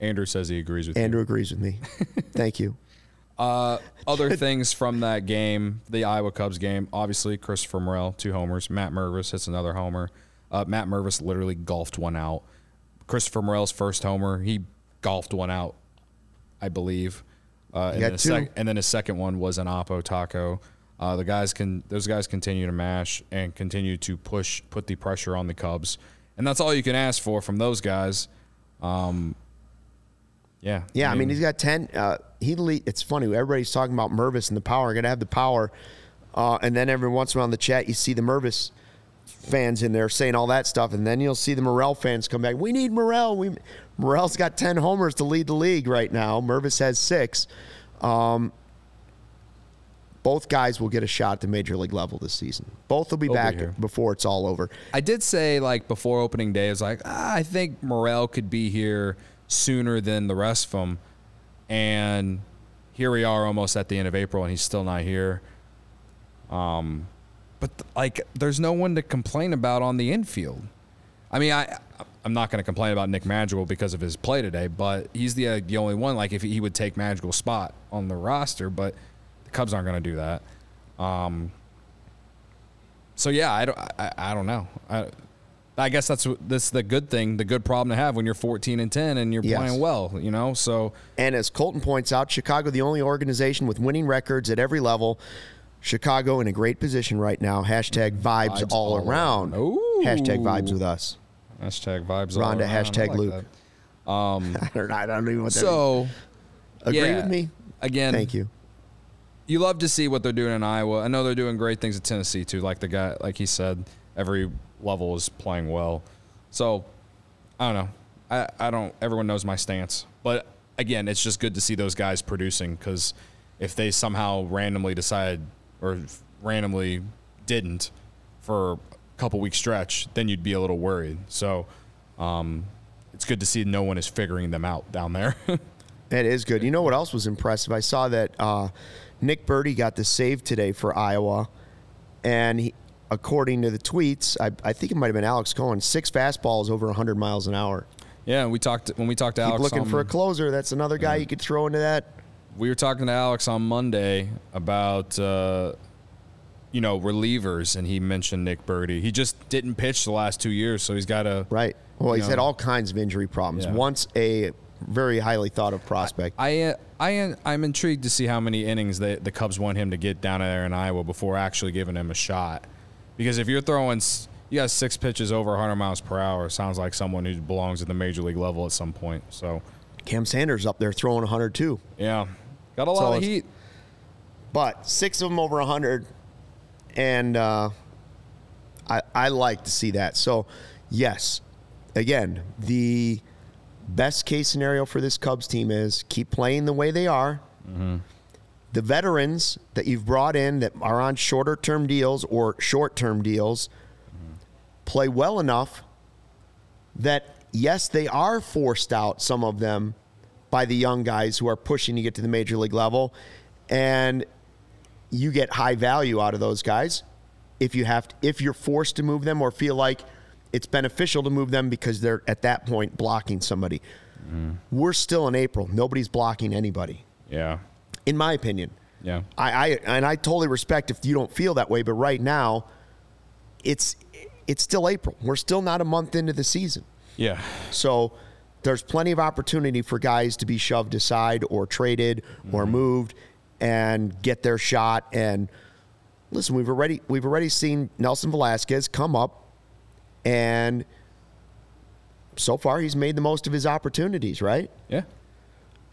Andrew says he agrees with Andrew you. agrees with me. <laughs> Thank you. Uh, other things from that game, the Iowa Cubs game, obviously Christopher Morel, two homers. Matt Mervis hits another homer. Uh, Matt Mervis literally golfed one out. Christopher Morel's first homer, he golfed one out, I believe. Uh, and, then two. sec- and then his second one was an Oppo taco. Uh, the guys can those guys continue to mash and continue to push, put the pressure on the Cubs, and that's all you can ask for from those guys. Um, yeah, Yeah, I mean, he's got 10. Uh, he lead, It's funny. Everybody's talking about Mervis and the power. Going to have the power. Uh, and then every once in a while in the chat, you see the Mervis fans in there saying all that stuff. And then you'll see the Morel fans come back. We need Morel. We, Morel's got 10 homers to lead the league right now. Mervis has six. Um, both guys will get a shot at the major league level this season. Both will be They'll back here. before it's all over. I did say like before opening day, I was like, ah, I think Morel could be here sooner than the rest of them, and here we are almost at the end of April, and he's still not here. Um, but like, there's no one to complain about on the infield. I mean, I I'm not going to complain about Nick Madrigal because of his play today, but he's the uh, the only one. Like, if he would take Madrigal's spot on the roster, but the Cubs aren't going to do that. Um, so yeah, I don't, I, I don't know. I, I guess that's this the good thing, the good problem to have when you're 14 and 10 and you're Yes. playing well, you know. So And as Colton points out, Chicago, the only organization with winning records at every level. Chicago in a great position right now. Hashtag vibes, Vibes all, all around. around. Hashtag vibes with us. Hashtag vibes. Rhonda. Hashtag like Luke. that. Um, <laughs> I don't, I don't even know what that so means. Agree yeah, with me? again. Thank you. you love to see what they're doing in Iowa. I know they're doing great things at Tennessee too. Like the guy, like he said, every level is playing well. So I don't know. I, I don't. Everyone knows my stance, but again, it's just good to see those guys producing because if they somehow randomly decide or randomly didn't for couple week stretch, then you'd be a little worried. So um, it's good to see no one is figuring them out down there. <laughs> That is good. You know what else was impressive? I saw that uh, Nick Burdi got the save today for Iowa, and he, according to the tweets, I, I think it might have been Alex Cohen, six fastballs over 100 miles an hour. yeah, we talked when we talked to Keep Alex. looking on- for a closer. That's another guy you could throw into that. we were talking to Alex on Monday about uh, you know relievers, and he mentioned Nick Burdi. He just didn't pitch the last two years, so he's got a Right. Well, he's You had all kinds of injury problems. Yeah. Once a very highly thought of prospect. I I uh, I'm intrigued to see how many innings they, the Cubs want him to get down there in Iowa before actually giving him a shot. Because if you're throwing, you got six pitches over 100 miles per hour, sounds like someone who belongs at the major league level at some point. So Cam Sanders up there throwing 102. yeah, got a So lot of heat. but six of them over 100 and uh, I, I like to see that. So yes again the best case scenario for this cubs team is keep playing the way they are. The veterans that you've brought in that are on shorter term deals or short term deals play well enough that yes they are forced out some of them by the young guys who are pushing to get to the major league level. And you get high value out of those guys if you have to, if you're forced to move them or feel like it's beneficial to move them because they're at that point blocking somebody. Mm-hmm. We're still in April. Nobody's blocking anybody, Yeah, in my opinion. yeah. I, I and I totally respect if you don't feel that way, but right now, it's it's still April. We're still not a month into the season. Yeah. So there's plenty of opportunity for guys to be shoved aside or traded or mm-hmm. moved and get their shot. And listen, we've already we've already seen Nelson Velazquez come up and so far he's made the most of his opportunities, right? Yeah.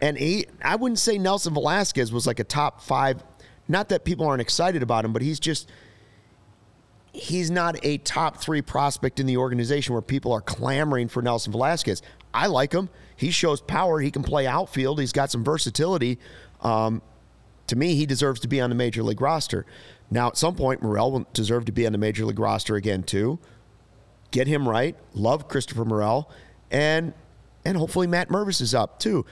And he I wouldn't say Nelson Velazquez was like a top five not that people aren't excited about him, but he's just he's not a top three prospect in the organization where people are clamoring for Nelson Velazquez. I like him. He shows power. He can play outfield. He's got some versatility. Um, to me, he deserves to be on the major league roster. Now, at some point, Morel will deserve to be on the major league roster again too. Get him right. Love Christopher Morel, and and hopefully Matt Mervis is up too.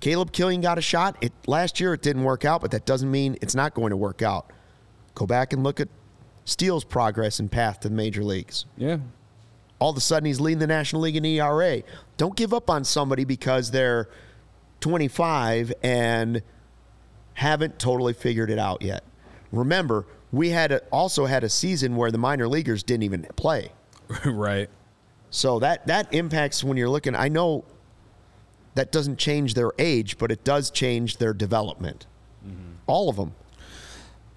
Caleb Kilian got a shot. It last year it didn't work out, but that doesn't mean it's not going to work out. Go back and look at Steele's progress and path to the major leagues. Yeah. All of a sudden he's leading the National League in ERA. Don't give up on somebody because they're 25 and haven't totally figured it out yet. Remember, we had a, also had a season where the minor leaguers didn't even play. <laughs> right. So that that impacts when you're looking. I know that doesn't change their age, but it does change their development. Mm-hmm. All of them.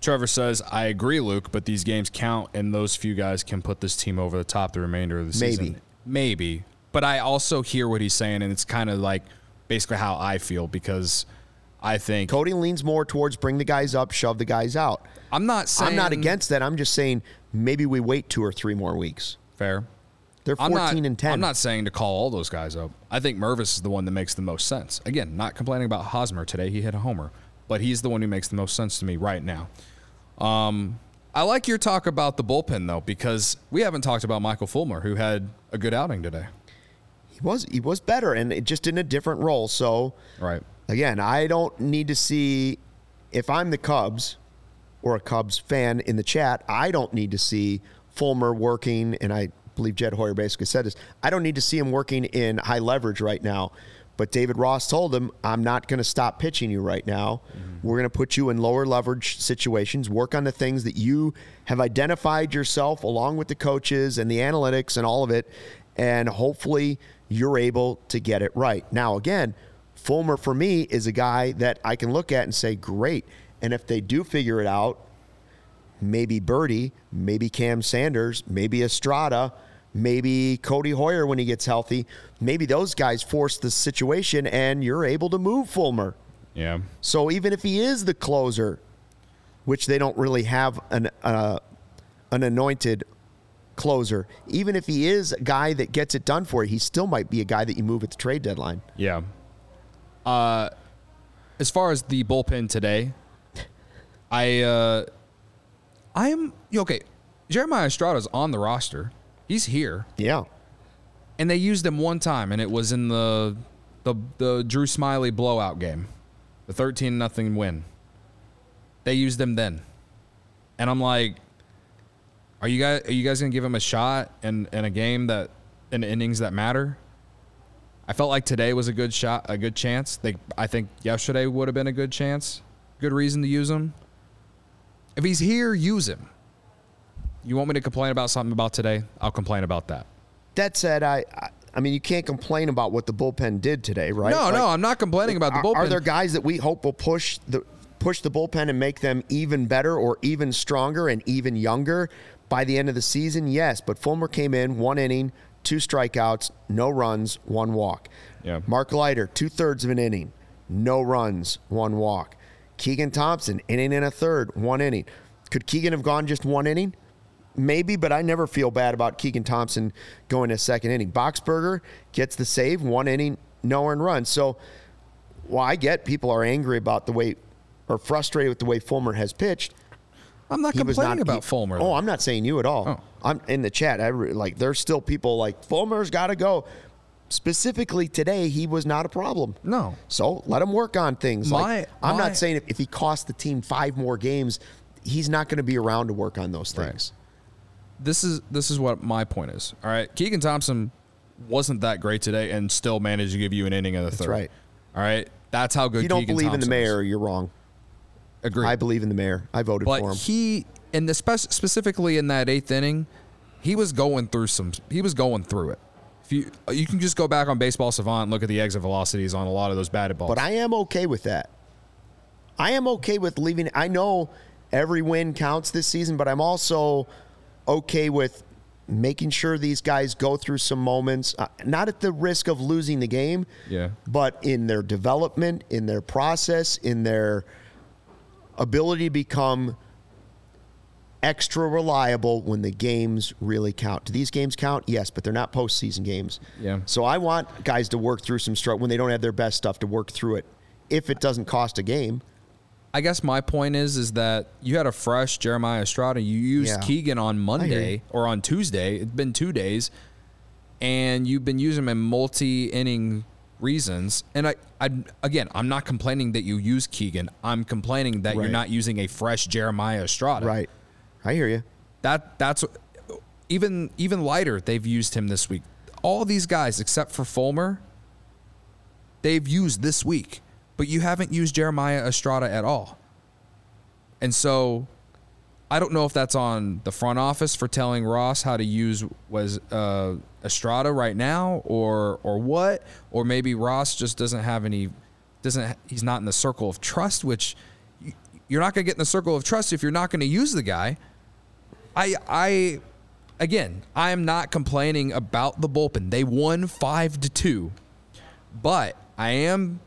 Trevor says, I agree, Luke, but these games count, and those few guys can put this team over the top the remainder of the Maybe. season. Maybe. But I also hear what he's saying, and it's kind of like basically how I feel because I think Cody leans more towards bring the guys up, shove the guys out. I'm not saying I'm not against that. I'm just saying maybe we wait two or three more weeks. fair. They're I'm 14 not, and 10. I'm not saying to call all those guys up. I think Mervis is the one that makes the most sense. Again, not complaining about Hosmer today. He hit a homer, but he's the one who makes the most sense to me right now. Um, I like your talk about the bullpen though, because we haven't talked about Michael Fulmer, who had a good outing today. He was he was better and it just in a different role. So Right. Again, I don't need to see if I'm the Cubs or a Cubs fan in the chat, I don't need to see Fulmer working and I believe Jed Hoyer basically said this. I don't need to see him working in high leverage right now. But David Ross told him, I'm not going to stop pitching you right now. Mm-hmm. We're going to put you in lower leverage situations, work on the things that you have identified yourself along with the coaches and the analytics and all of it. And hopefully you're able to get it right. Now, again, Fulmer for me is a guy that I can look at and say, great. And if they do figure it out, maybe Burdi, maybe Cam Sanders, maybe Estrada, maybe Codi Heuer when he gets healthy. Maybe those guys force the situation and you're able to move Fulmer. Yeah. So even if he is the closer, which they don't really have an uh, an anointed closer, even if he is a guy that gets it done for you, he still might be a guy that you move at the trade deadline. Yeah. Uh, as far as the bullpen today, I uh, I am okay. Jeremiah Estrada's on the roster. He's here, Yeah. and they used him one time, and it was in the the the Drew Smyly blowout game, the thirteen nothing win. They used him then, and I'm like, are you guys are you guys gonna give him a shot in in a game that in innings that matter? I felt like today was a good shot, a good chance. They, I think yesterday would have been a good chance, good reason to use him. If he's here, use him. You want me to complain about something about today? I'll complain about that. That said, I, I I mean you can't complain about what the bullpen did today, right? No, Like, no, I'm not complaining about the are- bullpen. Are there guys that we hope will push the push the bullpen and make them even better or even stronger and even younger by the end of the season? Yes, but Fulmer came in one inning, two strikeouts, no runs, one walk. Yeah. Mark Leiter, two thirds of an inning, no runs, one walk. Keegan Thompson, inning and a third, one inning. Could Keegan have gone just one inning? Maybe, but I never feel bad about Keegan Thompson going to second inning. Boxberger gets the save, one inning, no earned run. So, well, I get people are angry about the way or frustrated with the way Fulmer has pitched. I'm not He was complaining not about he- Fulmer. Oh, I'm not saying you at all. Oh. I'm in the chat. I re- like there's still people like Fulmer's got to go. Specifically today, he was not a problem. No. So let him work on things. My- like, I'm my- not saying if, if he cost the team five more games, he's not going to be around to work on those Right. things. this is this is what my point is. All right, Keegan Thompson wasn't that great today, and still managed to give you an inning of the third. right. All right, that's how good. If you don't Keegan believe in the mayor, is. you're wrong. Agree. I believe in the mayor. I voted for him. he, in the spec- specifically in that eighth inning, he was going through some. He was going through it. If you you can just go back on Baseball Savant and look at the exit velocities on a lot of those batted balls. But I am okay with that. I am okay with leaving. I know every win counts this season, but I'm also okay with making sure these guys go through some moments, uh, not at the risk of losing the game, Yeah. but in their development, in their process, in their ability to become extra reliable when the games really count. Do these games count? Yes, but they're not postseason games. Yeah. So I want guys to work through some struggle when they don't have their best stuff to work through it. If it doesn't cost a game, I guess my point is is that you had a fresh Jeremiah Estrada. You used Yeah. Keegan on. Monday or on Tuesday. It's been two days, and you've been using him in multi-inning reasons. And I, I again, I'm not complaining that you use Keegan. I'm complaining that Right. you're not using a fresh Jeremiah Estrada. right? I hear you. That that's even even lighter. They've used him this week. All these guys except for Fulmer, they've used this week, but you haven't used Jeremiah Estrada at all. And so, I don't know if that's on the front office for telling Ross how to use was uh, Estrada right now, or or what, or maybe Ross just doesn't have any, doesn't he's not in the circle of trust, which you're not going to get in the circle of trust if you're not going to use the guy. I I again, I am not complaining about the bullpen. They won 5 to 2. But I am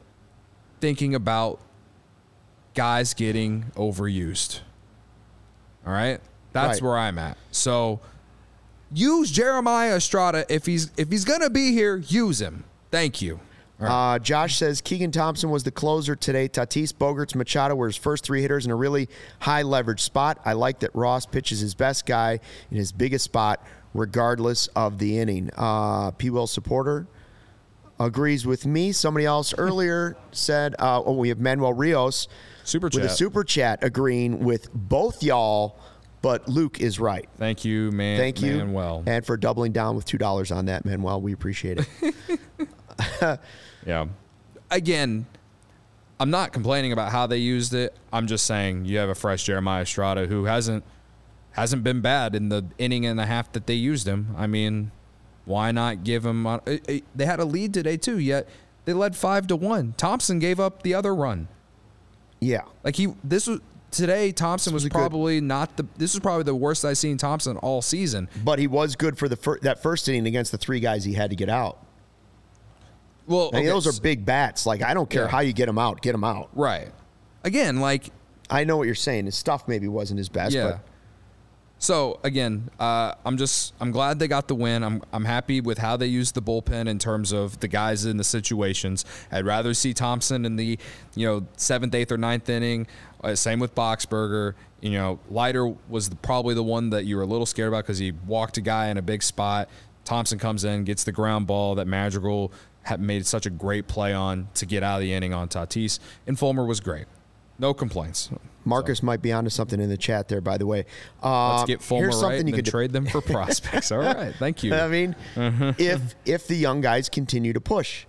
thinking about guys getting overused. All right? That's Right. where I'm at. So use Jeremiah Estrada if he's if he's going to be here, use him. Thank you. Uh, Josh says Keegan Thompson was the closer today. Tatis, Bogaerts, Machado were his first three hitters in a really high leverage spot. I like that Ross pitches his best guy in his biggest spot, regardless of the inning. Uh, P. Will supporter agrees with me. Somebody else earlier said, uh, oh, we have Manuel Rios Super with a super chat agreeing with both y'all, but Luke is right. Thank you, man. Thank you. Manuel. And for doubling down with $2 on that, Manuel. We appreciate it. <laughs> <laughs> Yeah. Again, I'm not complaining about how they used it. I'm just saying you have a fresh Jeremiah Estrada who hasn't hasn't been bad in the inning and a half that they used him. I mean, why not give him? On, they had a lead today too. Yet they led five to one. Thompson gave up the other run. Yeah. Like he, this was today. Thompson was, a good- probably not the. This was probably the worst I've seen Thompson all season. But he was good for the fir- that first inning against the three guys he had to get out. Well, okay, those are big bats. Like I don't care Yeah. how you get them out, get them out. right. Again, like I know what you're saying. His stuff maybe wasn't his best, Yeah. but So again, uh, I'm just I'm glad they got the win. I'm I'm happy with how they used the bullpen in terms of the guys in the situations. I'd rather see Thompson in the you know seventh, eighth, or ninth inning. Uh, same with Boxberger. You know, Leiter was the, probably the one that you were a little scared about because he walked a guy in a big spot. Thompson comes in, gets the ground ball that Madrigal had made such a great play on to get out of the inning on Tatis. And Fulmer was great. No complaints. Marcus might be onto something in the chat there. By the way, uh, Let's get Fulmer here's right something and you could trade them for prospects. All right, thank <laughs> you. I mean, if if the young guys continue to push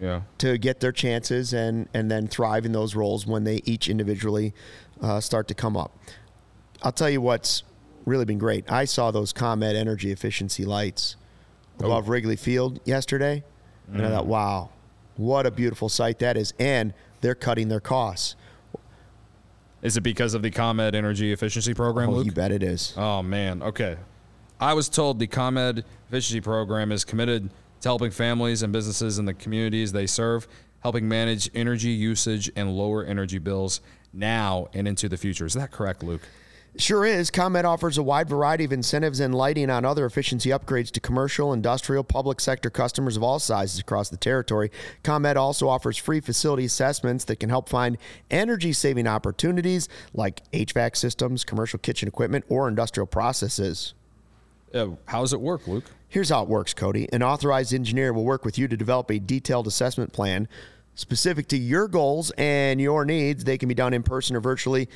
Yeah. to get their chances and and then thrive in those roles when they each individually uh, start to come up, I'll tell you what's really been great. I saw those ComEd energy efficiency lights above Wrigley Field yesterday, and I thought, wow, what a beautiful sight that is, and they're cutting their costs. Is it because of the ComEd energy efficiency program, Oh, Luke? you bet it is. Oh man. Okay. I was told the ComEd efficiency program is committed to helping families and businesses in the communities they serve, helping manage energy usage and lower energy bills now and into the future. Is that correct, Luke? Sure is. ComEd offers a wide variety of incentives and lighting on other efficiency upgrades to commercial, industrial, public sector customers of all sizes across the territory. ComEd also offers free facility assessments that can help find energy saving opportunities like HVAC systems, commercial kitchen equipment, or industrial processes. Uh, how does it work, Luke? Here's how it works, Cody. An authorized engineer will work with you to develop a detailed assessment plan specific to your goals and your needs. They can be done in person or virtually.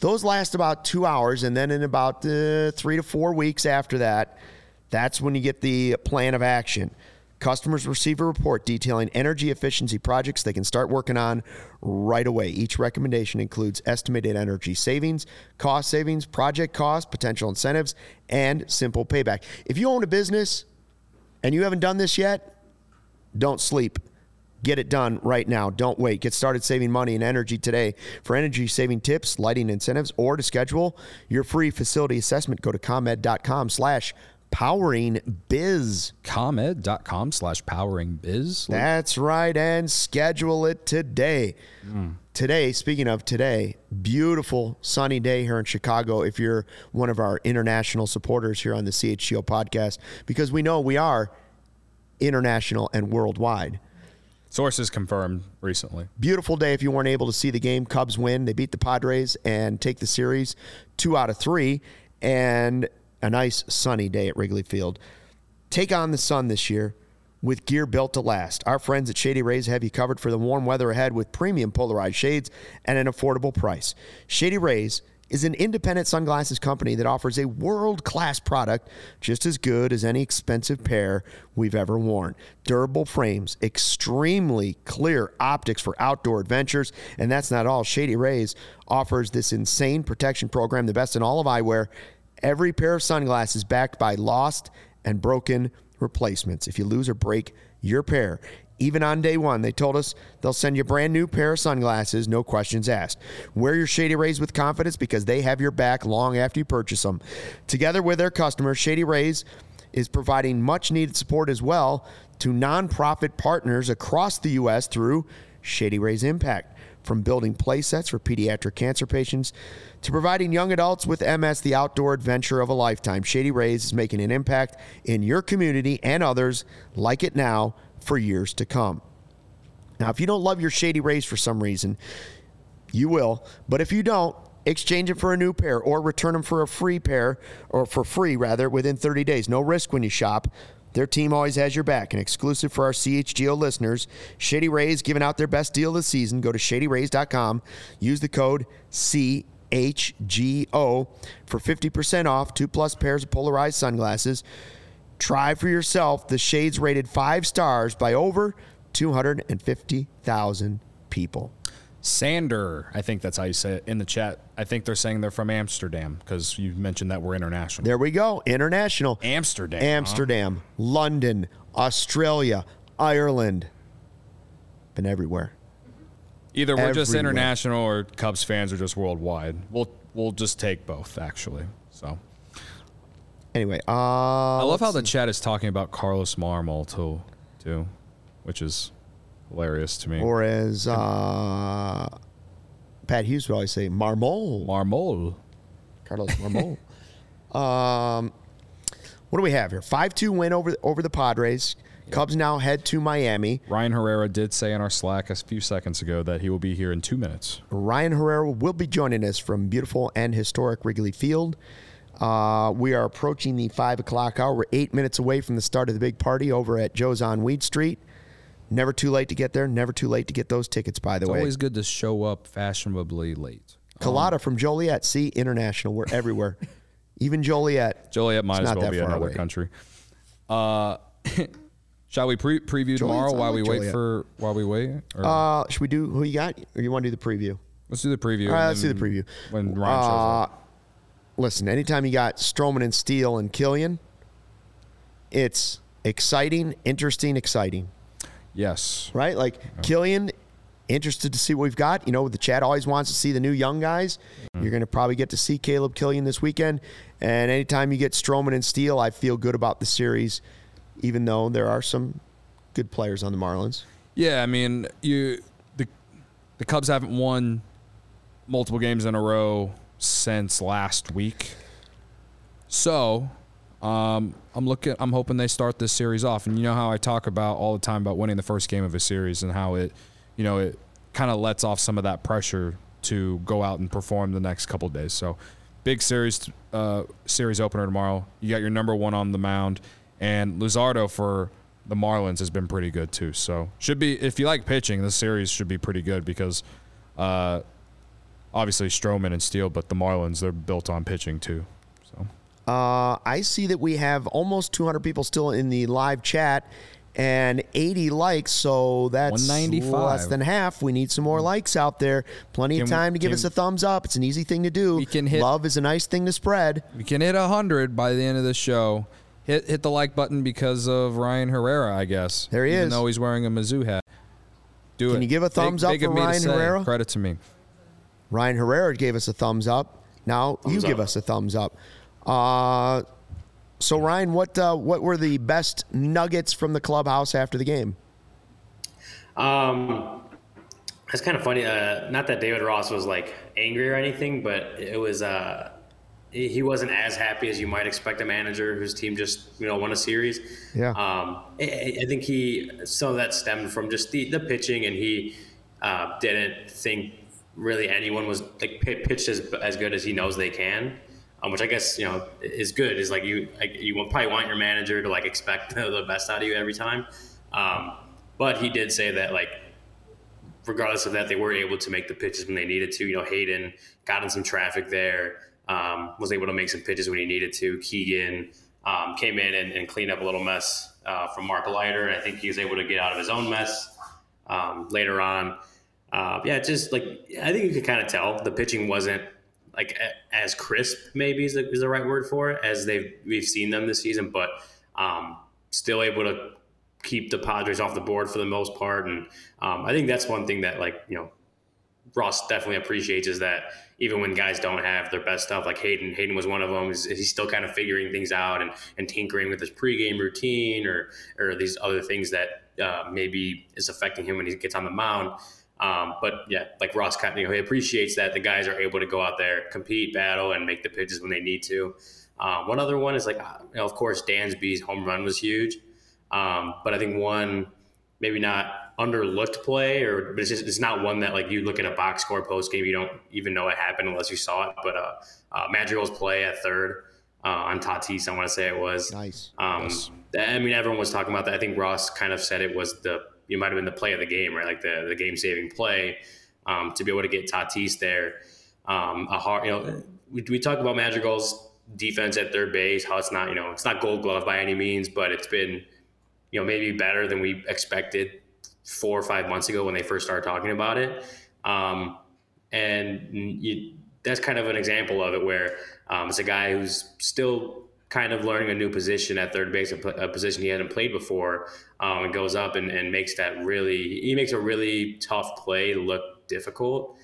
Those last about two hours, and then in about uh, three to four weeks after that, that's when you get the plan of action. Customers receive a report detailing energy efficiency projects they can start working on right away. Each recommendation includes estimated energy savings, cost savings, project costs, potential incentives, and simple payback. If you own a business and you haven't done this yet, don't sleep. Get it done right now. Don't wait. Get started saving money and energy today. For energy saving tips, lighting incentives, or to schedule your free facility assessment, go to comed.com slash powering biz. ComEd.com slash powering biz. That's right. And schedule it today. Hmm. Today, speaking of today, beautiful sunny day here in Chicago. If you're one of our international supporters here on the CHGO podcast, because we know we are international and worldwide. Sources confirmed recently. Beautiful day if you weren't able to see the game. Cubs win. They beat the Padres and take the series two out of three. And a nice sunny day at Wrigley Field. Take on the sun this year with gear built to last. Our friends at Shady Rays have you covered for the warm weather ahead with premium polarized shades at an affordable price. Shady Rays is an independent sunglasses company that offers a world class product just as good as any expensive pair we've ever worn. Durable frames, extremely clear optics for outdoor adventures, and that's not all. Shady Rays offers this insane protection program, the best in all of eyewear. Every pair of sunglasses backed by lost and broken replacements. If you lose or break your pair, even on day one, they told us they'll send you a brand new pair of sunglasses, no questions asked. Wear your Shady Rays with confidence because they have your back long after you purchase them. Together with their customers, Shady Rays is providing much needed support as well to nonprofit partners across the U.S. through Shady Rays Impact. From building play sets for pediatric cancer patients to providing young adults with MS the outdoor adventure of a lifetime, Shady Rays is making an impact in your community and others like it now for years to come. Now, if you don't love your Shady Rays for some reason, you will. But if you don't, exchange it for a new pair or return them for a free pair or for free rather within 30 days. No risk when you shop. Their team always has your back. And exclusive for our CHGO listeners, Shady Rays giving out their best deal of the season. Go to shadyrays.com. Use the code CHGO for 50% off two plus pairs of polarized sunglasses. Try for yourself the shades rated five stars by over 250,000 people. Sander, I think that's how you say it in the chat. I think they're saying they're from Amsterdam because you mentioned that we're international. There we go. International. Amsterdam. huh? Amsterdam, London, Australia, Ireland. Been everywhere. Either we're just international or Cubs fans are just worldwide. We'll we'll just take both actually. So Anyway, uh, I love how the chat is talking about Carlos Marmol too, too, which is hilarious to me. or as uh, Pat Hughes would always say, Marmol. Marmol. Carlos Marmol. <laughs> um, what do we have here? Five two win over over the Padres. Cubs now head to Miami. Ryan Herrera did say in our Slack a few seconds ago that he will be here in two minutes. Ryan Herrera will be joining us from beautiful and historic Wrigley Field. Uh, we are approaching the five o'clock hour. We're eight minutes away from the start of the big party over at Joe's on Weed Street. Never too late to get there. Never too late to get those tickets. By the It's way, always good to show up fashionably late. Colada from Joliet. See, international. We're everywhere. <laughs> Even Joliet. Joliet might as well be another away. country. Uh, <laughs> shall we pre- preview tomorrow while like we wait for while we wait? Or Uh, should we do who you got, or you want to do the preview? let's do the preview. All right, let's do the preview. when Ryan shows Uh, up. Listen, anytime you got Stroman and Steele and Kilian, it's exciting, interesting, exciting, Yes. right? Like Kilian, interested to see what we've got. You know, the chat always wants to see the new young guys. Mm-hmm. You're going to probably get to see Caleb Kilian this weekend. And anytime you get Stroman and Steele, I feel good about the series, even though there are some good players on the Marlins. Yeah, I mean, you the the Cubs haven't won multiple games in a row since last week. So, um, I'm looking. I'm hoping they start this series off. And you know how I talk about all the time about winning the first game of a series and how it, you know, it kind of lets off some of that pressure to go out and perform the next couple days. So, big series uh, series opener tomorrow. You got your number one on the mound, and Luzardo for the Marlins has been pretty good too. So should be if you like pitching, this series should be pretty good because uh, obviously Stroman and Steele, but the Marlins they're built on pitching too. So Uh, I see that we have almost 200 people still in the live chat, and 80 likes. So that's less than half. We need some more likes out there. Plenty of Can we- time to give us a thumbs up. It's an easy thing to do. We can hit- Love is a nice thing to spread. We can hit 100 by the end of the show. Hit hit the like button because of Ryan Herrera, I guess. There he even is. Even though he's wearing a Mizzou hat. Do it. Can you give a Big- thumbs up big of for me to Ryan say. Herrera? Credit to me. Ryan Herrera gave us a thumbs up. Now you Thumbs give us a thumbs up. Uh, so Ryan, what uh, what were the best nuggets from the clubhouse after the game? Um, it's kind of funny. Uh, not that David Ross was like angry or anything, but it was. Uh, he he wasn't as happy as you might expect a manager whose team just you know won a series. Yeah. Um, I, I think he some of that stemmed from just the, the pitching, and he uh, didn't think really anyone was like pi- pitched as as good as he knows they can. Um, which I guess you know is good. Is like you like, you probably want your manager to like expect <laughs> the best out of you every time. Um, but he did say that like regardless of that, they were able to make the pitches when they needed to. You know, Hayden got in some traffic there, um, was able to make some pitches when he needed to. Keegan um, came in and, and cleaned up a little mess uh, from Mark Leiter, I think he was able to get out of his own mess um, later on. Uh, yeah, just like I think you could kind of tell the pitching wasn't like as crisp, maybe is the, is the right word for it, as they've we've seen them this season, but um, still able to keep the Padres off the board for the most part. And um, I think that's one thing that like you know Ross definitely appreciates is that even when guys don't have their best stuff, like Hayden, Hayden was one of them. Is he's still kind of figuring things out and, and tinkering with his pregame routine or or these other things that uh, maybe is affecting him when he gets on the mound. Um, but yeah, like Ross, kind of, you know, he appreciates that the guys are able to go out there, compete, battle, and make the pitches when they need to. Uh, one other one is like, uh, you know, of course, Dansby's home run was huge, um, but I think one maybe not underlooked play, or but it's just it's not one that like you look at a box score post game, you don't even know it happened unless you saw it. But uh, uh, Madrigal's play at third uh, on Tatis, I want to say it was Nice. um, I mean, everyone was talking about that. I think Ross kind of said it was the you might have been the play of the game, right? Like the the game saving play um, to be able to get Tatis there. Um, a hard, you know, we, we talk about Madrigal's defense at third base, how it's not, you know, it's not Gold Glove by any means, but it's been, you know, maybe better than we expected four or five months ago when they first started talking about it. Um, and you, that's kind of an example of it where um, it's a guy who's still kind of learning a new position at third base, a, position he hadn't played before, um, and goes up and, and makes that really, he makes a really tough play look difficult.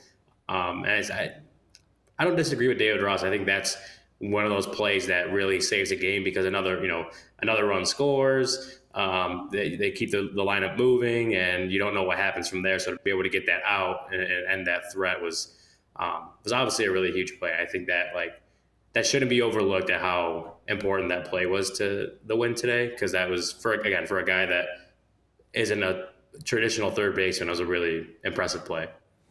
Um, and I, I don't disagree with David Ross. I think that's one of those plays that really saves a game because another, you know, another run scores. Um, they, they keep the, the lineup moving, and you don't know what happens from there. So to be able to get that out and, and, and that threat was um, was obviously a really huge play. I think that like that shouldn't be overlooked at how important that play was to the win today because that was for again for a guy that isn't a traditional third baseman. And it was a really impressive play.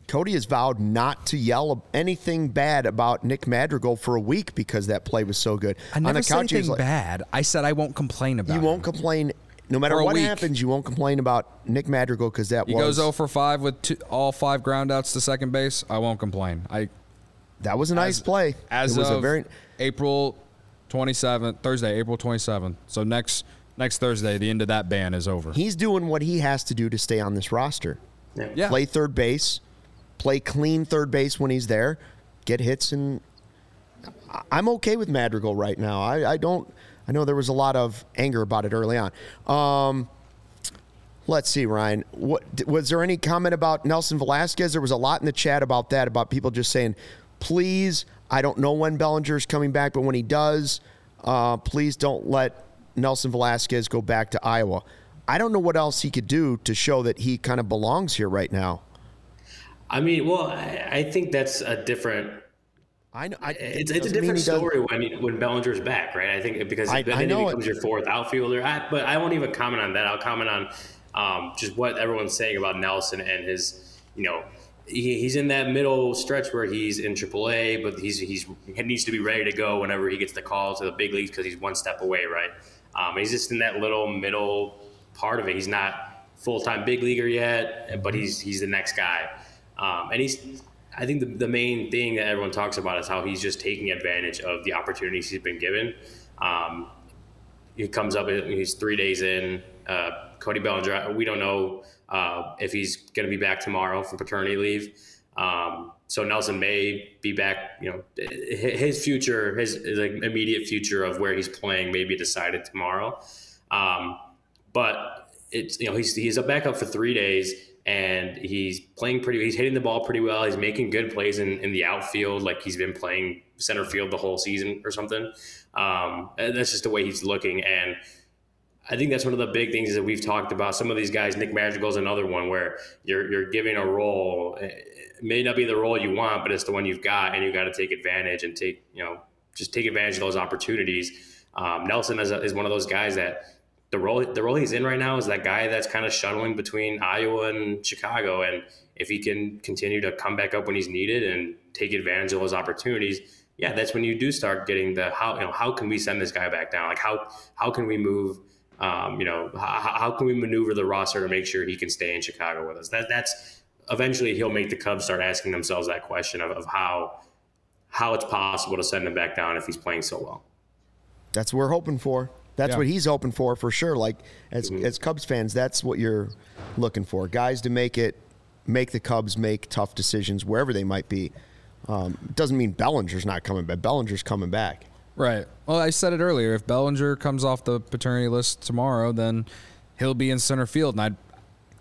Cody has vowed not to yell anything bad about Nick Madrigal for a week because that play was so good. I never On the said couch, anything like, bad. I said I won't complain about you it. won't complain. No matter what week. happens, you won't complain about Nick Madrigal because that He was goes 0 for 5 with two, all five groundouts to second base. I won't complain. I that was a nice as- play. As it was of a very April 27th, Thursday, April 27th. So next next Thursday, the end of that ban is over. he's doing what he has to do to stay on this roster. yeah. Play third base, play clean third base when he's there, get hits, and I- I'm okay with Madrigal right now. I, I don't. I know there was a lot of anger about it early on. Um, let's see, Ryan. What was there any comment about Nelson Velazquez? There was a lot in the chat about that, about people just saying, "Please, I don't know when Bellinger's coming back, but when he does, uh, please don't let Nelson Velazquez go back to Iowa." I don't know what else he could do to show that he kind of belongs here right now. I mean, well, I, I think that's a different. I know. I, It's, it's a different doesn't- story when when Bellinger's back, right? I think because I- then I he know it. becomes your fourth outfielder. I, but I won't even comment on that. I'll comment on um, just what everyone's saying about Nelson and his, you know, he, he's in that middle stretch where he's in AAA, but he's he's he needs to be ready to go whenever he gets the call to the big leagues because he's one step away, right? Um, he's just in that little middle part of it. He's not full time big leaguer yet, but he's he's the next guy, um, and he's. I think the, the main thing that everyone talks about is how he's just taking advantage of the opportunities he's been given. Um, he comes up, he's three days in, Uh, Cody Bellinger, we don't know uh, if he's going to be back tomorrow from paternity leave. Um, so Nelson may be back. You know, his future, his, his immediate future of where he's playing may be decided tomorrow. Um, but it's you know he's he's a backup for three days and he's playing pretty. He's hitting the ball pretty well. He's making good plays in, in the outfield, like he's been playing center field the whole season or something. Um, that's just the way he's looking, and I think that's one of the big things that we've talked about. Some of these guys, Nick Madrigal's another one where you're you're giving a role. It may not be the role you want, but it's the one you've got, and you got to take advantage and take you know just take advantage of those opportunities. Um, Nelson is, a, is one of those guys that the role the role he's in right now is that guy that's kind of shuttling between Iowa and Chicago, and if he can continue to come back up when he's needed and take advantage of those opportunities, yeah, that's when you do start getting the how you know how can we send this guy back down? Like how how can we move? Um, you know how, how can we maneuver the roster to make sure he can stay in Chicago with us? That that's eventually he'll make the Cubs start asking themselves that question of, of how how it's possible to send him back down if he's playing so well. That's what we're hoping for. That's yeah. what he's hoping for for sure. Like as mm-hmm. as Cubs fans, that's what you're looking for. Guys to make it, make the Cubs make tough decisions wherever they might be. Um, doesn't mean Bellinger's not coming back. Bellinger's coming back. Right. Well, I said it earlier. If Bellinger comes off the paternity list tomorrow, then he'll be in center field. And I'd,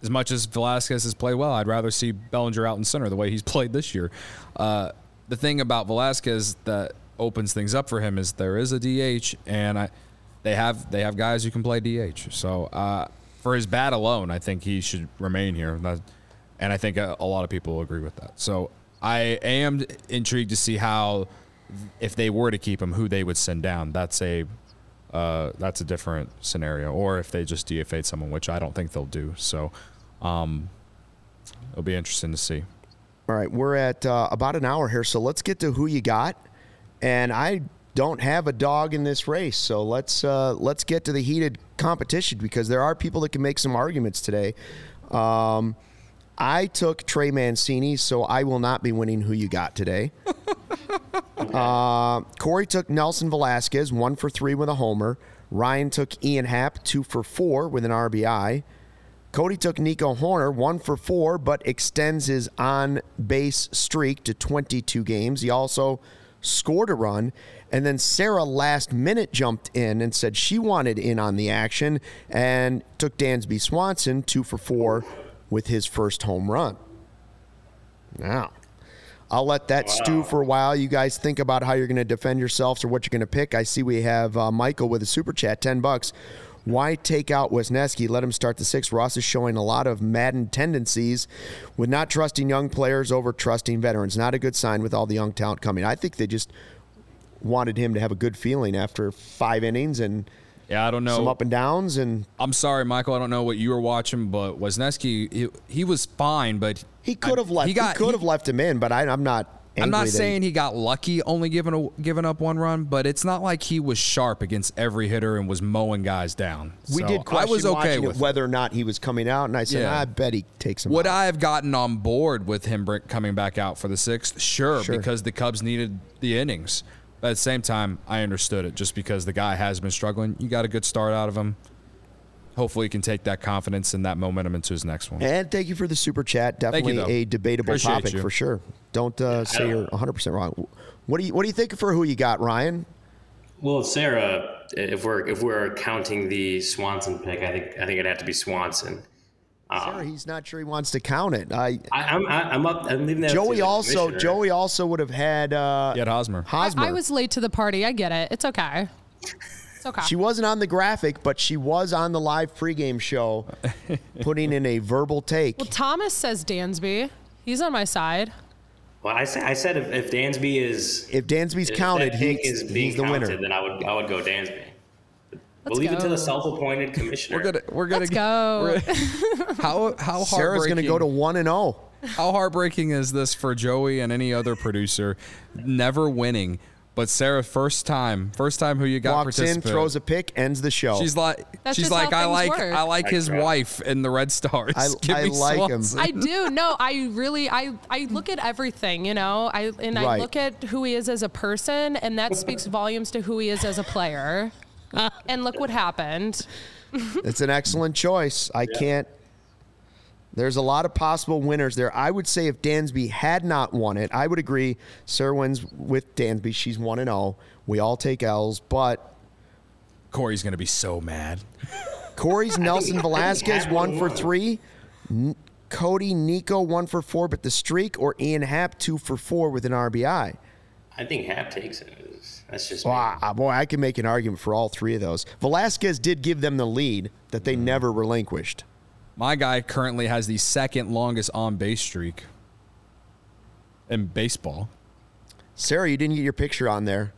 as much as Velazquez has played well, I'd rather see Bellinger out in center the way he's <laughs> played this year. Uh, the thing about Velazquez that opens things up for him is there is a DH, and I they have they have guys who can play DH. So uh, for his bat alone, I think he should remain here. And I think a, a lot of people agree with that. So I am intrigued to see how, if they were to keep him, who they would send down. That's a uh, that's a different scenario. Or if they just DFA'd someone, which I don't think they'll do. So um, it'll be interesting to see. All right, we're at uh, about an hour here, so let's get to who you got. And I don't have a dog in this race. So let's uh, let's get to the heated competition because there are people that can make some arguments today. Um, I took Trey Mancini, so I will not be winning. Who you got today? <laughs> uh, Corey took Nelson Velazquez, one for three with a homer. Ryan took Ian Happ, two for four with an RBI. Cody took Nico Hoerner, one for four, but extends his on base streak to 22 games. He also scored a run. And then Sarah last minute jumped in and said she wanted in on the action and took Dansby Swanson two for four with his first home run. Now, I'll let that wow. stew for a while. You guys think about how you're going to defend yourselves or what you're going to pick. I see we have uh, Michael with a super chat, 10 bucks. Why take out Wesneski? Let him start the sixth. Ross is showing a lot of Maddon tendencies with not trusting young players over trusting veterans. Not a good sign with all the young talent coming. I think they just wanted him to have a good feeling after five innings and yeah, I don't know some up and downs. And I'm sorry, Michael, I don't know what you were watching, but Wesneski he, he was fine, but he could have left. He, got, he could have left him in, but I, am not. I'm not saying he, he, got lucky only giving a, giving up one run, but it's not like he was sharp against every hitter and was mowing guys down. We so did question I was okay with whether or not he was coming out, and I said yeah. I bet he takes him. Would out. I have gotten on board with him coming back out for the sixth? Sure, sure. because the Cubs needed the innings. But at the same time, I understood it just because the guy has been struggling. You got a good start out of him. Hopefully, he can take that confidence and that momentum into his next one. And thank you for the super chat. Definitely you, a debatable Appreciate topic you. for sure. Don't uh, say you're 100 percent wrong. What do you What do you think for who you got, Ryan? Well, Sarah, if we're if we're counting the Swanson pick, I think I think it'd have to be Swanson. Sure, he's not sure he wants to count it. I, I am I'm up. I'm leaving that. Joey also Joey also would have had. Uh, had Hosmer. Hosmer. I, I, was late to the party. I get it. It's okay. It's okay. She wasn't on the graphic, but she was on the live pregame show, <laughs> putting in a verbal take. Well, Thomas says Dansby. He's on my side. Well, I said I said if, if Dansby is if Dansby's if counted, he's, he's the counted, winner. Then I would I would go Dansby. Let's we'll leave go. it to the self-appointed commissioner. We're gonna we're gonna Let's go. how how Sarah's gonna go to one and zero. Oh. How heartbreaking is this for Joey and any other producer, never winning? But Sarah, first time, first time who you got walks in, throws a pick, ends the show. She's like, That's she's like, I like, work. I like his wife in the Red Stars. I, <laughs> I like Swanson. him. I do. No, I really, I, I look at everything, you know, I and right. I look at who he is as a person, and that speaks volumes to who he is as a player <laughs> and look what happened. <laughs> it's an excellent choice. I yeah. can't. There's a lot of possible winners there. I would say if Dansby had not won it, I would agree. Sir wins with Dansby. She's 1 and 0. We all take L's, but. Corey's going to be so mad. <laughs> Corey's Nelson Velazquez, one for three. N- Cody Nico, one for four, but the streak, or Ian Happ, two for four with an RBI. I think Happ takes it. That's just wow, boy. I can make an argument for all three of those. Velazquez did give them the lead that they mm. never relinquished. My guy currently has the second longest on base streak in baseball. Sarah, you didn't get your picture on there.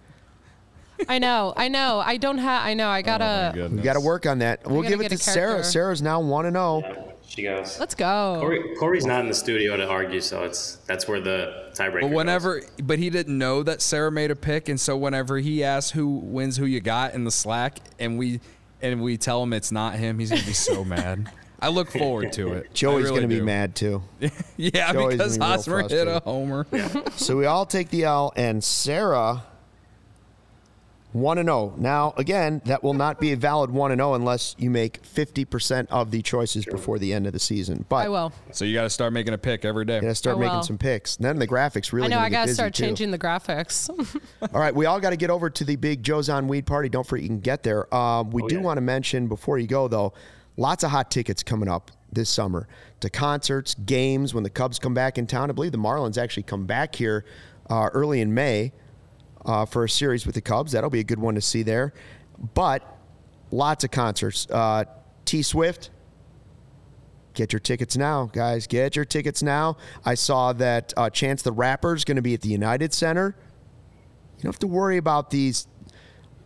I know, I know. I don't have. I know. I oh gotta. Oh we gotta work on that. We'll give it to Sarah. Sarah's now one and zero. She goes. Let's go. Corey, Corey's not in the studio to argue, so it's that's where the tiebreaker. But whenever, goes. but he didn't know that Sarah made a pick, and so whenever he asks who wins, who you got in the Slack, and we and we tell him it's not him, he's gonna be so <laughs> mad. I look forward to it. Joey's really going to be mad too. <laughs> yeah, Joey's because Hosmer hit a homer. so we all take the L, and Sarah 1 and 0. Now, again, that will not be a valid 1 and 0 unless you make 50% of the choices before the end of the season. But I will. So you got to start making a pick every day. You got to start making some picks. then the graphics really I know I got to start too. changing the graphics. <laughs> all right, we all got to get over to the big Joe's on Weed party. Don't forget you can get there. Um, we oh, do yeah. want to mention before you go though, lots of hot tickets coming up this summer to concerts, games when the Cubs come back in town. I believe the Marlins actually come back here uh, early in May uh, for a series with the Cubs. That'll be a good one to see there. But lots of concerts. Uh, T Swift, get your tickets now, guys. Get your tickets now. I saw that uh, Chance the Rapper is going to be at the United Center. You don't have to worry about these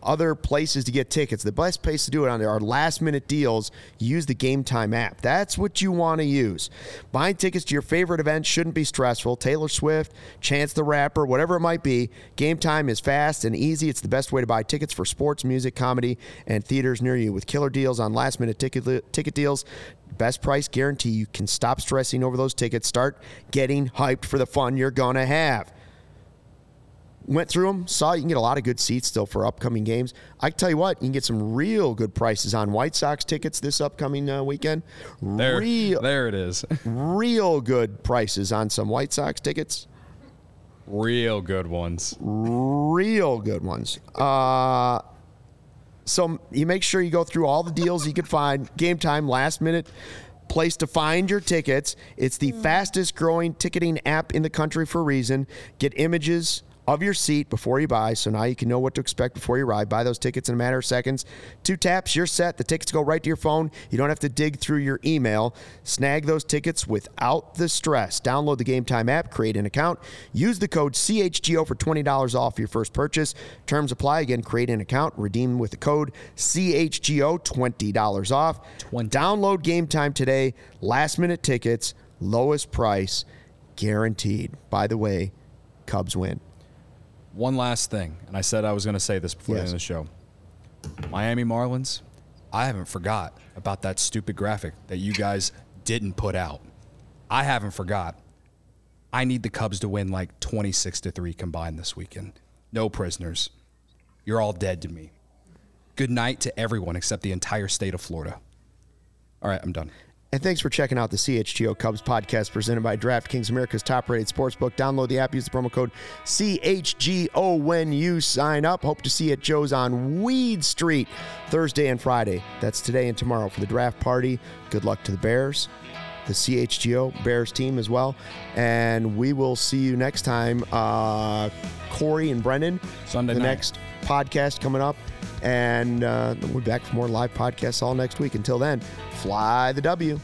other places to get tickets. The best place to do it on there are last minute deals. Use the Gametime app. That's what you want to use. Buying tickets to your favorite events shouldn't be stressful. Taylor Swift, Chance the Rapper, whatever it might be, Gametime is fast and easy. It's the best way to buy tickets for sports, music, comedy, and theaters near you with killer deals on last minute ticket, ticket deals. Best price guarantee. You can stop stressing over those tickets. Start getting hyped for the fun you're going to have went through them, saw you can get a lot of good seats still for upcoming games. I can tell you what, you can get some real good prices on White Sox tickets this upcoming uh, weekend. There, real, there it is. <laughs> real good prices on some White Sox tickets. Real good ones. Real good ones. Uh, so you make sure you go through all the deals you can find. Gametime, last minute place to find your tickets. It's the fastest growing ticketing app in the country for a reason. Get images of your seat before you buy. So now you can know what to expect before you ride. Buy those tickets in a matter of seconds. Two taps, you're set. The tickets go right to your phone. You don't have to dig through your email. Snag those tickets without the stress. Download the Gametime app, create an account, use the code CHGO for $20 off your first purchase. Terms apply. Again, create an account, redeem with the code CHGO, $20 off. 20. Download Gametime today. Last minute tickets, lowest price, guaranteed. By the way, Cubs win. One last thing, and I said I was going to say this before yes. the end of the show. Miami Marlins, I haven't forgot about that stupid graphic that you guys didn't put out. I haven't forgot. I need the Cubs to win like 26 to 3 combined this weekend. No prisoners. You're all dead to me. Good night to everyone except the entire state of Florida. All right, I'm done. And thanks for checking out the CHGO Cubs podcast presented by DraftKings, America's top rated sportsbook. Download the app, use the promo code CHGO when you sign up. Hope to see you at Joe's on Weed Street Thursday and Friday. That's today and tomorrow for the draft party. Good luck to the Bears, the CHGO Bears team as well. And we will see you next time. Uh, Corey and Brendan, Sunday the night. next podcast coming up. And uh, we'll be back for more live podcasts all next week. Until then, fly the W.